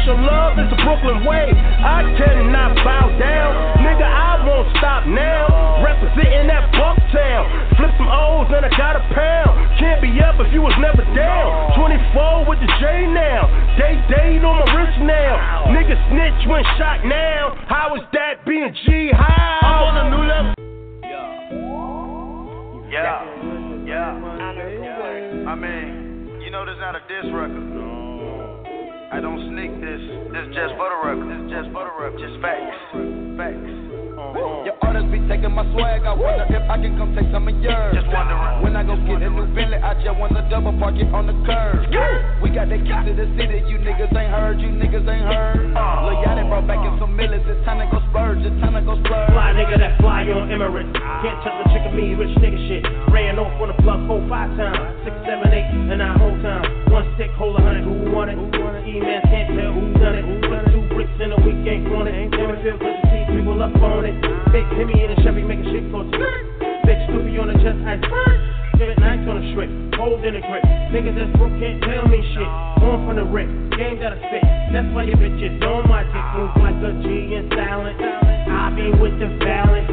hell. Still show love is the Brooklyn way. I cannot bow down. Nigga, I won't stop now. Representing that Bucktown. Flip some O's and I got a pound. Can't be up if you was never down. 24 with the J now. Day date on my wrist now. Nigga snitch when shot now. How is that being G high? I'm on a new level. Yeah, yeah. I mean, you know this not a diss record. I don't sneak this. This just for the record. This just for the record. Just facts. Facts. Mm-hmm. Your artists be taking my swag. I wonder if I can come take some of yours. Just wondering. When I go get a new Bentley, I just wanna double park it on the curb. We got the keys to the city. You niggas ain't heard. You niggas ain't heard. Oh. Lil' y'all done brought back in some millions. It's time to go splurge. It's time to go splurge. Fly nigga that fly on Emirates. Can't touch the chick of me, rich nigga shit. Ran off on the plug four, five times. Six, seven, eight, and nine whole time. One stick, hold a hundred. Who want it? E-man can't tell who done it. Put two bricks in a week, ain't on it. Damn it feel good to see people up on it. Big Timmy in a Chevy making shit close. Big Scoopy on the chest, I Spit nights on the strip, holding the grip. Niggas that's broke can't tell me shit. On from the rip, game I spit. That's why your bitches on my dick. Move like a G and silent. I be with the balance.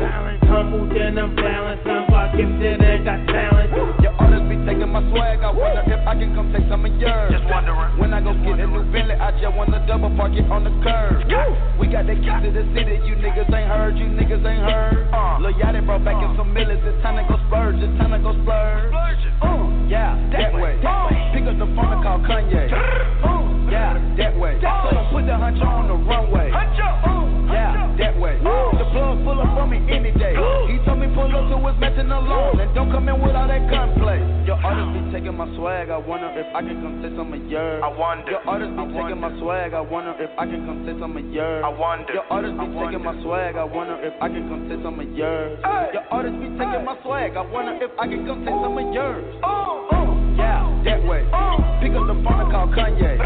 Humble, then I'm balanced. I'm got gifted and got talent. Your artists be taking my swag. I wonder if I can come take some of yours. Go get a new Bentley, I just wanna double park it on the curb. We got the keys to the city. You niggas ain't heard. You niggas ain't heard. Lil' y'all brought back in some millions. It's time to go splurge. It's time to go splurge. Uh, yeah, that way. Pick up the phone and call Kanye. Yeah, that way. So don't put the hunch on the runway. Uh, yeah, that way. The plug full up for me any day. He told me pull up to his matching alone and don't come in with all that gunplay. Your artists be taking my swag. I wonder if I can come some of yours. I wonder. Your artists be taking my swag. I wonder if I can come some of yours. I wonder. Your artists be taking my swag. I wonder if I can come some of yours. Your artists be taking my swag. I wonder if I can come some of yours. Uh, yeah, that way. Pick up the phone and call Kanye.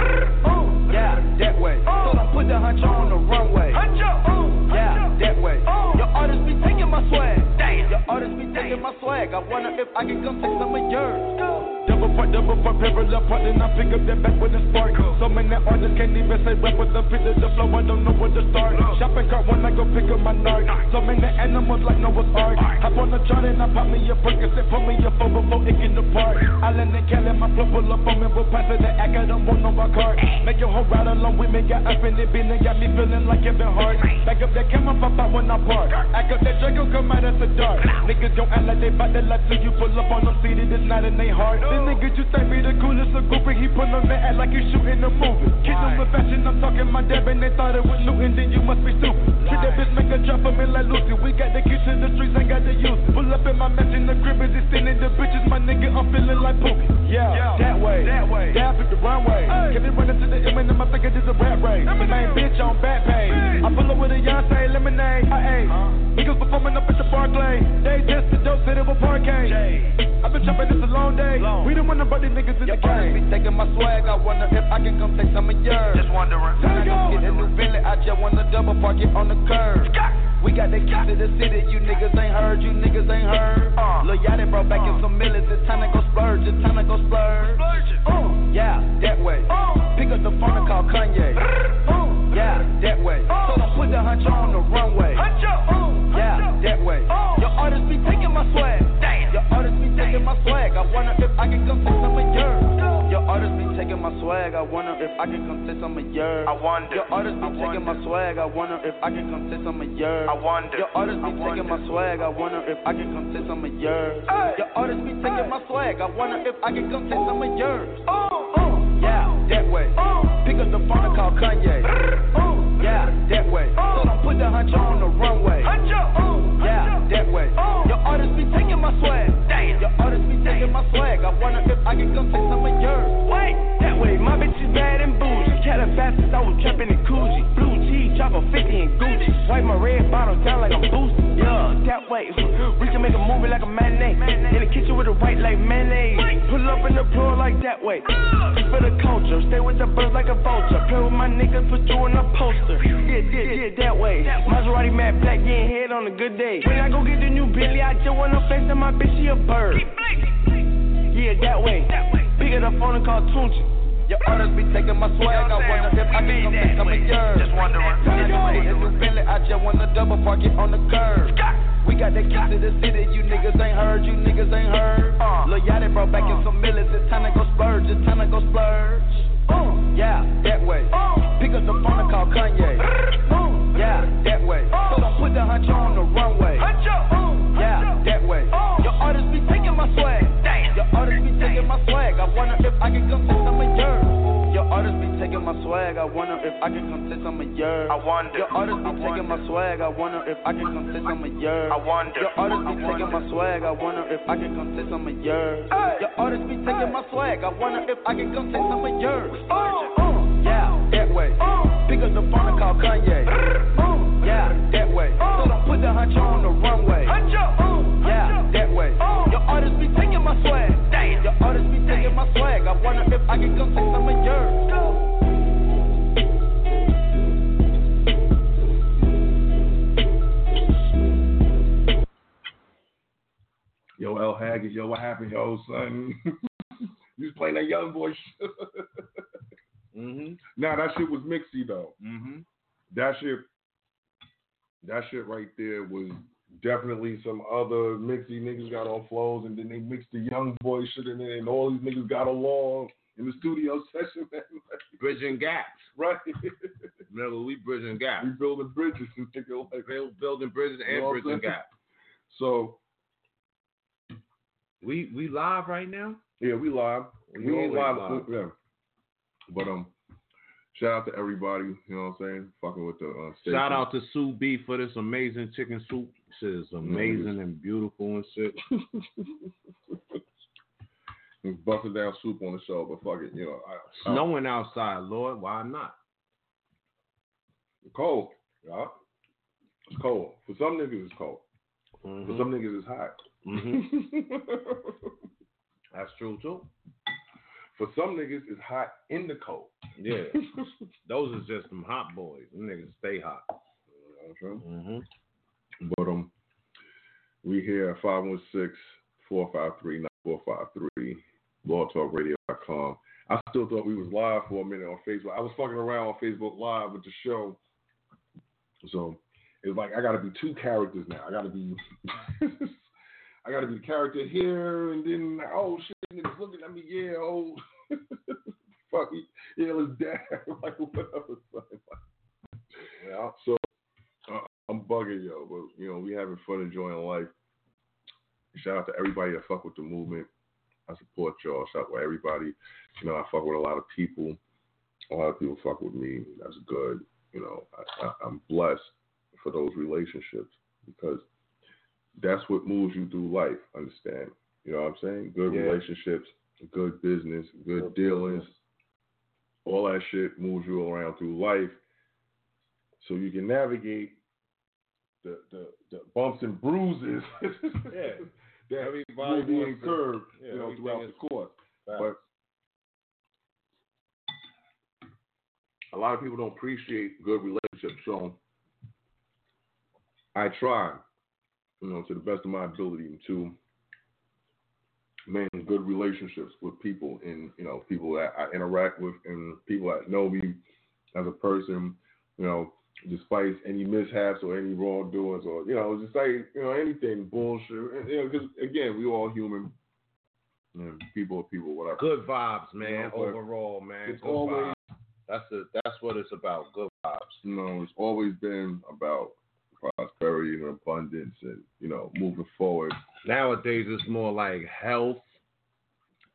Yeah, that way. So don't put the hunch on the runway. Yeah, that way. Your artists be taking my swag. Your artists be taking my swag. I wonder if I can come take some of yours. Double part, double part, parallel part, then I pick up that back with a spark. So many artists can't even say rap with the pitch the flow, I don't know where to start. Shopping cart when I go pick up my narc. So many animals like Noah's Ark. Hop on the chart and I pop me a Percocet, put me a phone before it get apart. Island and Cali, my flow pull up on me, we'll pass it the act, I don't want no my cart. Make your whole ride along with me, got up in it, been got me feeling like Kevin Hart. Back up that camera, pop out when I park. Act up that Draco, come out at the dark. Niggas don't act like they bout to lie to you, pull up on them seated, it's not in they heart. Then niggas you think me the coolest, a groupie, he put on that act like he shooting a movie. Kid them with fashion, I'm talking my dad, and they thought it was Newton, then you must be stupid. Treat that bitch, make a drop for me like Lucy. We got the to the streets, ain't got the use. Pull up in my mansion, the crib is extended, the bitches, my nigga, I'm feeling like Pookie. Yeah, that way, that way, dab at the runway. Can it run into the M and I think it is a rap race. The main bitch on back page. I pull up with a Beyonce lemonade. I ate. Niggas performing up at the Barclay. They just the dope, said it was parquet. I've been jumping this a long day. We don't want nobody niggas in the game. Be taking my swag. I wonder if I can come take some of yours. Just wondering. I go get a new Bentley, I just wanna double park it on the curb. We got the keys to the city. You niggas ain't heard. You niggas ain't heard. Uh. Lil' y'all brought back in uh. some millions. It's time to go don't put the hunch on the runway. Yeah, that way. Your artists be taking my swag. Your artists be taking my swag. I wonder if I can come take some of yours. Your artists be taking my swag. I wonder if I can come take some of yours. I wonder. Your artists be taking my swag. I wonder if I can come take some of yours. I wonder. Your artists be taking my swag. I wonder if I can come take some of yours. Your artists be taking my swag. I wonder if I can come take some of yours. Yeah, that way. Pick up the phone and call Kanye. Yeah, that way. So don't put the hunch on the runway. Yeah, that way. Your artists be taking my swag. Your artists be taking my swag. I wonder if I can come take some of yours. Wait, that way, my bitch is bad and bougie. Calabasas, I was trapping in Coogi. Blue cheese, chopper 50 and Gucci. Wipe my red bottle down like I'm boosted. Yeah, that way. We can make a movie like a matinee. In the kitchen with a white like mayonnaise. Pull up in the pool like that way. For the culture, stay with the birds like a vulture. Play with my niggas, put you in a poster. Yeah, yeah, yeah, that way. Maserati matte black, getting head on a good day. When I go get the new Bentley, I just wanna face to my bitch, she a bird. Yeah, that way. Pick it up on the call Tunchi. Your orders be taking my swag. I wonder if I can come take some of yours. Just wondering. It's a Bentley. I just wanna double park it on the curb. We got the keys to the city. You niggas ain't heard. You niggas ain't heard. Lil Yachty brought back in some millions. It's time to go splurge. It's time to go splurge. Uh, yeah, that way. Pick up the phone and call Kanye. Yeah, that way. So don't put the huncho on the runway. Yeah, that way. Your artists be taking my swag. Your artists be taking my swag. I wonder if I can come taking my swag. I wonder if I can come take some of yours. I wonder. Your artists be taking my swag. I wonder if I can come take some of yours. I wonder. Your artists be taking my swag. I wonder if I can come take some of yours. Your artists be taking my swag. I wonder if I can come take some of yours. Yeah, that way. Pick up the phone and call Kanye. Yeah, that way. So don't put the huncho on the runway. Yeah, that way. Your artists be taking my swag. Your artists be taking my swag. I wonder if I can come take some of Yo, L Haggood, yo, what happened, yo, son? you was playing that young boy shit. mm-hmm. Nah, that shit was mixy though. Mm-hmm. That shit, that shit right there was definitely some other mixy niggas got on flows, and then they mixed the young boy shit in there, and all these niggas got along in the studio session, man. Bridging gaps. Right. Remember, we bridging gaps. We building bridges and nigga like building bridges You and know bridging gaps. So We we live right now. yeah, we live. We We ain't live, live. yeah. But um, shout out to everybody. You know what I'm saying? Fucking with the uh, station. Shout out to Sue B for this amazing chicken soup. Shit is amazing and beautiful and shit. busted down soup on the show, but fuck it, you know. I, I, Snowing outside, Lord. Why not? cold. Yeah. It's cold. For some niggas, it's cold. Mm-hmm. For some niggas, it's hot. That's true too. For some niggas, it's hot in the cold. Yeah. Those is just some hot boys. Them niggas stay hot. Mm-hmm. But um, we here at 516-453-9453, blogtalkradio.com. I still thought we was live for a minute on Facebook. I was fucking around on Facebook Live with the show. So it's like I gotta be two characters now. I gotta be I gotta be the character here and then oh shit niggas looking at me, yeah, oh fuck yeah, let's dad like whatever son. Yeah. So uh, I'm bugging yo, but you know, we having fun enjoying life. Shout out to everybody that fuck with the movement. I support y'all. Shout out to everybody. You know, I fuck with a lot of people. A lot of people fuck with me. That's good. You know, I, I, I'm blessed for those relationships because that's what moves you through life. Understand? You know what I'm saying? Good Yeah. relationships, good business, good dealings. All that shit moves you around through life, so you can navigate the the, the bumps and bruises. Yeah. that Everybody will be incurred, yeah, you know, throughout the course. But a lot of people don't appreciate good relationships, so I try, you know, to the best of my ability to maintain good relationships with people and you know people that I interact with and people that know me as a person, you know, despite any mishaps or any wrongdoings or you know, just say you know anything bullshit. You know, because again, we all human. And people are people, whatever. Good vibes, man. You know, Overall, man. it's Good always- vibes. That's the that's what it's about. Good vibes. you know, it's always been about prosperity and abundance and, you know, moving forward. Nowadays, it's more like health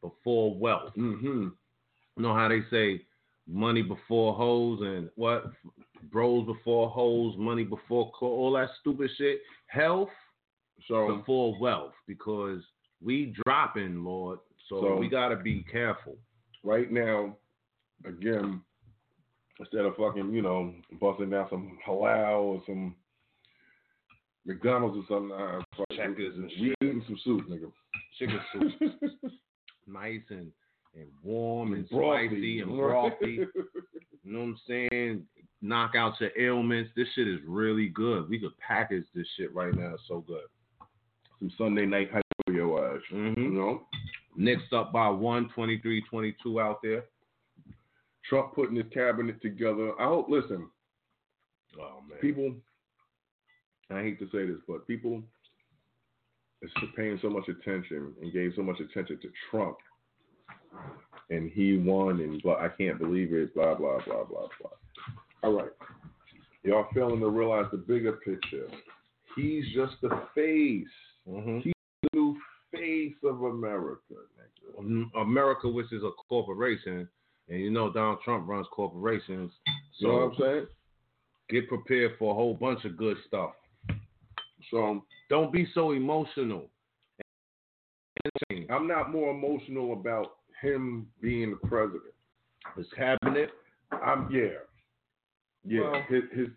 before wealth. Mm-hmm. You know how they say money before hoes and what? Bros before hoes, money before clothes, all that stupid shit. Health So before wealth because we dropping, Lord. So, So- we got to be careful. right now, again, instead of fucking, you know, busting down some halal or some McDonald's or something. Uh, Checkers and we shit. eating some soup, nigga. Chicken soup, nice and and warm and Frothy. spicy and frothy. You know what I'm saying? Knock out your ailments. This shit is really good. We could package this shit right now. It's so good. some Sunday night hype for your ass. Mm-hmm. You know, Next up by one, 23-22 out there. Trump putting his cabinet together. I hope. Listen, Oh man. people. I hate to say this, but people is paying so much attention and gave so much attention to Trump, and he won, and blah, I can't believe it. Blah blah blah blah blah. All right, y'all failing to realize the bigger picture. He's just the face. Mhm. He's the new face of America. America, which is a corporation, and you know Donald Trump runs corporations. You know what I'm saying? Get prepared for a whole bunch of good stuff. So Don't be so emotional. I'm not more emotional about him being the president. His cabinet. I'm yeah. Yeah. Well- his, his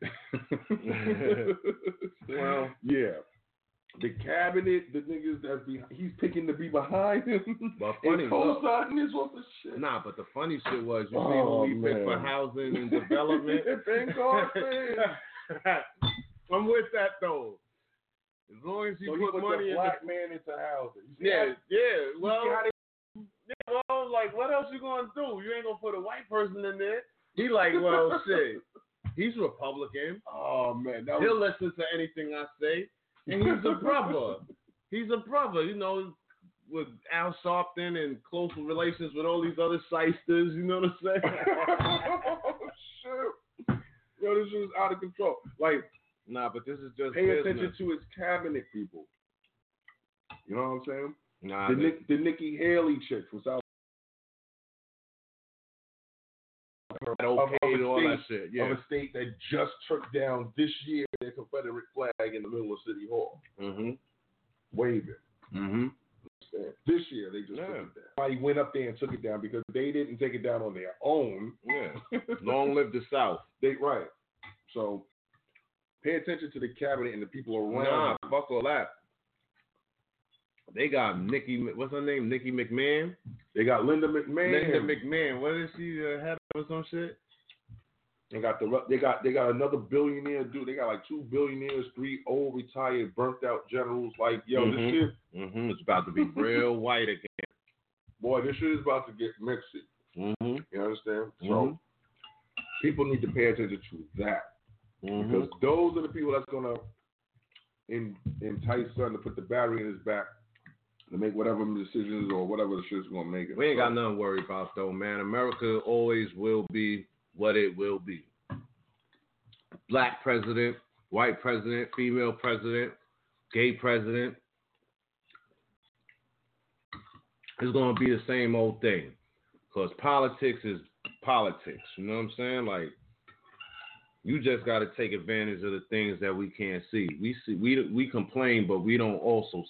Well- yeah. The cabinet, the niggas that's be, he's picking to be behind him But funny, and look. co-signing this off the shit. Nah, but the funny shit was, you Oh, see when we picked for housing and development. Thank God. I'm with that though. As long as you So he put money the in black the man into housing. Yeah, how- yeah. Well, they- yeah, well, like, what else you gonna do? You ain't gonna put a white person in there. He like, well, shit. He's Republican. oh man, that He'll listen to anything I say, and he's a brother. he's a brother, you know, with Al Sharpton and close relations with all these other shysters. You know what I'm saying? Oh, shit. Yo, this is out of control. Like, nah, but this is just pay business. attention to his cabinet people. You know what I'm saying? Nah, the, they- Nick, the Nikki Haley chick from South of- a all that state- shit. Yeah. of a state that just took down this year their Confederate flag in the middle of City Hall, Mm-hmm. waving. Mm-hmm. This year they just took it down. Went up there and took it down because they didn't take it down on their own. Yeah. Long live the South. They right. So pay attention to the cabinet and the people around. Nah, fuck all that. They got Nikki. What's her name? Nikki McMahon. They got Linda McMahon. Linda McMahon. What is she? Uh, head of or some shit? They got the they got they got another billionaire dude. They got like two billionaires, three old retired, burnt out generals. Like yo, Mhm. this shit, Mm-hmm. It's about to be real white again. boy, this shit is about to get mixy. Mm-hmm. You understand? So Mhm. people need to pay attention to that Mm-hmm. because those are the people that's gonna in, entice son to put the battery in his back to make whatever decisions or whatever the shit's gonna make it. We ain't got nothing to worry about though, man. America always will be what it will be. Black president, white president, female president, gay president. It's gonna be the same old thing. Cause politics is politics. You know what I'm saying? Like you just got to take advantage of the things that we can't see. We see we we complain, but we don't also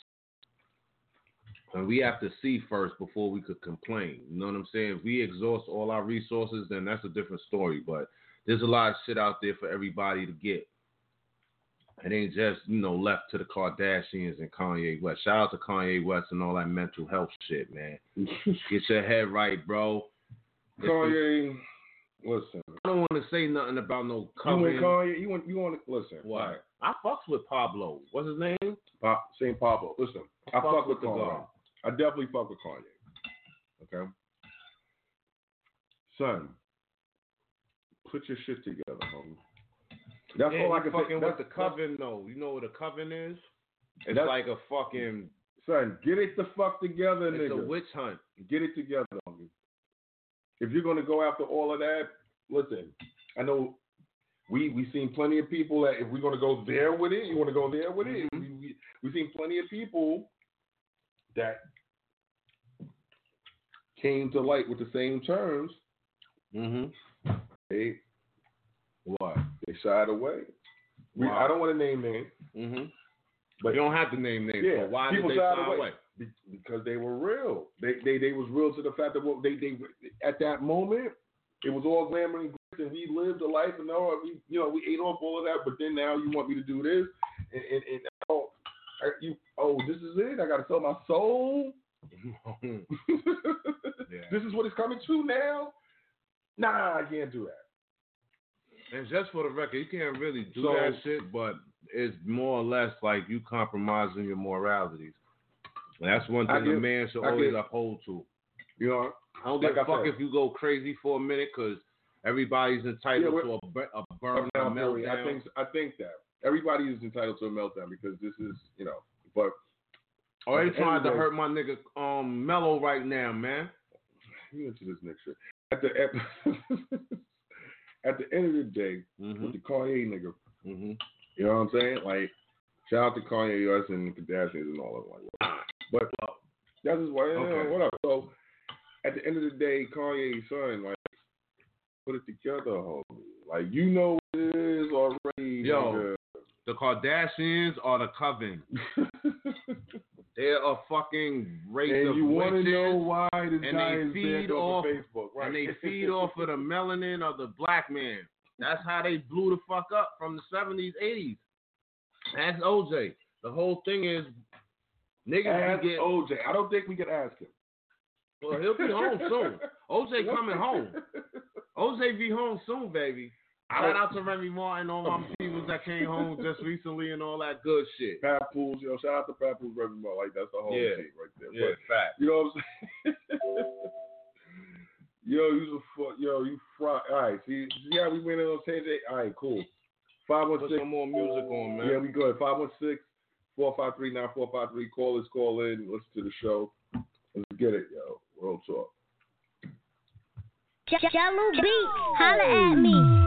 and we have to see first before we could complain. You know what I'm saying? If we exhaust all our resources, then that's a different story. But there's a lot of shit out there for everybody to get. It ain't just, you know, left to the Kardashians and Kanye West. Shout out to Kanye West and all that mental health shit, man. Get your head right, bro. Kanye, listen. I don't want to say nothing about no You coven. want Kanye? You want you want to listen? What? I fucks with Pablo. What's his name? Pop, Saint Pablo. Listen, I, I fuck, fuck with with the Kanye. God. I definitely fuck with Kanye. Okay, son, put your shit together, homie. That's Yeah, all I you can fucking with the coven, though. You know what a coven is? It's like a fucking. Son, get it the fuck together, It's nigga. It's a witch hunt. Get it together, homie. If you're gonna go after all of that, listen. I know we we seen plenty of people that if we're gonna go there with it, you want to go there with it. Mm-hmm. We, we we seen plenty of people that came to light with the same terms. Mm-hmm. They What? they shied away. We, Wow. I don't want to name names, Mm-hmm. but You don't have to name names. yeah, why people did they shy away. away? Be- because they were real. They they they was real to the fact that what they they at that moment it was all glamour and glitz, and we lived a life and all we you know we ate off all of that. But then now you want me to do this, and, and, and oh, I, you, oh, this is it. I got to sell my soul. This is what it's coming to now. Nah, I can't do that. And just for the record, you can't really do So- that shit, but it's more or less like you compromising your moralities. And that's one thing a man should always uphold to. You know, I don't give a fuck said. if you go crazy for a minute because everybody's entitled Yeah, to a, a burn, a Meltdown I think I think that everybody is entitled to a meltdown because this is you know. But at they trying of to hurt my nigga um Mellow right now, man. You into this next shit. At the at, at the end of the day, Mm-hmm. with the Kanye nigga, you know what I'm saying? Like, shout out to Kanye West and the Kardashians and all of them. Like, but uh, that's just why, yeah, Okay. Uh, whatever. So, at the end of the day, Kanye's son, like, put it together, homie. Like, you know what it is already. Yo, nigga. the Kardashians are the coven. They're a fucking race And of you want to know why this and guy they feed off off of Facebook, right? and they feed off of the melanin of the black man. That's how they blew the fuck up from the seventies, eighties. Ask OJ. The whole thing is niggas Ask get OJ. I don't think we can ask him. well, he'll be home soon. OJ coming home. OJ be home soon, baby. Oh. Shout out to Remy Martin, all my oh. people that came home just recently and all that good shit. Pat Pools, yo, shout out to Pat Pools, Reverend Mark. Like, that's the whole Yeah. shit right there. Yeah, But, fact. You know what I'm saying? yo, you a fu- yo, you fry. All right, see, see how we went in on tangent? All right, cool. 516. one Put some more music on, man. Yeah, we go ahead. Five one six four five three nine four five three. Call us, call in, listen to the show. Let's get it, yo. World talk. Jello beat, holla at me.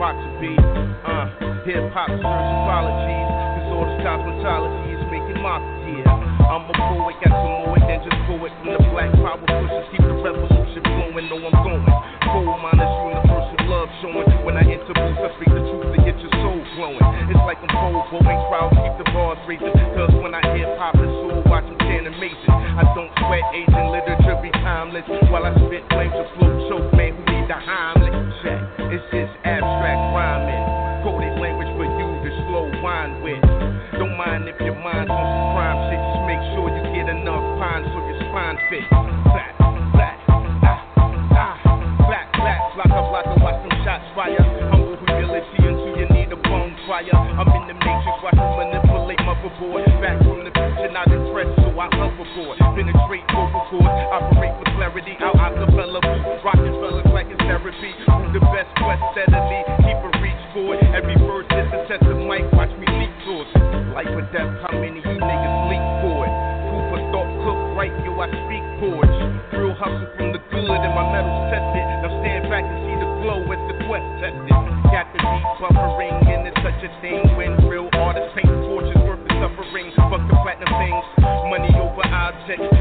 Uh, hip hop serves apologies. All this cosmetology is making mock, yeah. I'm a poet, got some more than just poet. From the black power pushers, keep the revolution flowing. Know I'm going. Full minus universal love showing. When I enter booths, I speak the truth to get your soul glowing. It's like I'm bold, and crowds keep the bars raising. Cause when I hip hop and soul, watch them chant amazing. I don't sweat aging, literature be timeless. While I spit flames of flow choke, man, who need the Heimlich? It's just abstract rhyming.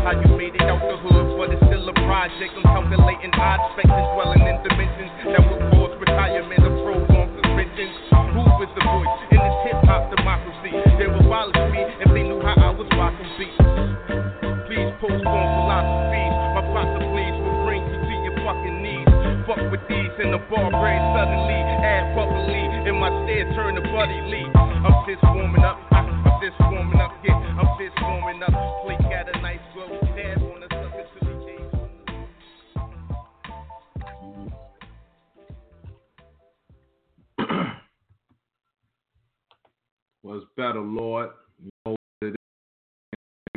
How you made it out the hood, but it's still a project. I'm calculating odd specs and dwelling in dimensions that will cause retirement of prolonged suspensions. Who is the voice in this hip hop democracy? They will abolish me if they knew how I was rocking beats. Please postpone philosophies. My possibilities will bring you to your fucking knees. Fuck with these in the bar brain suddenly. Add bubbly in my stare, turn to Buddy Lee.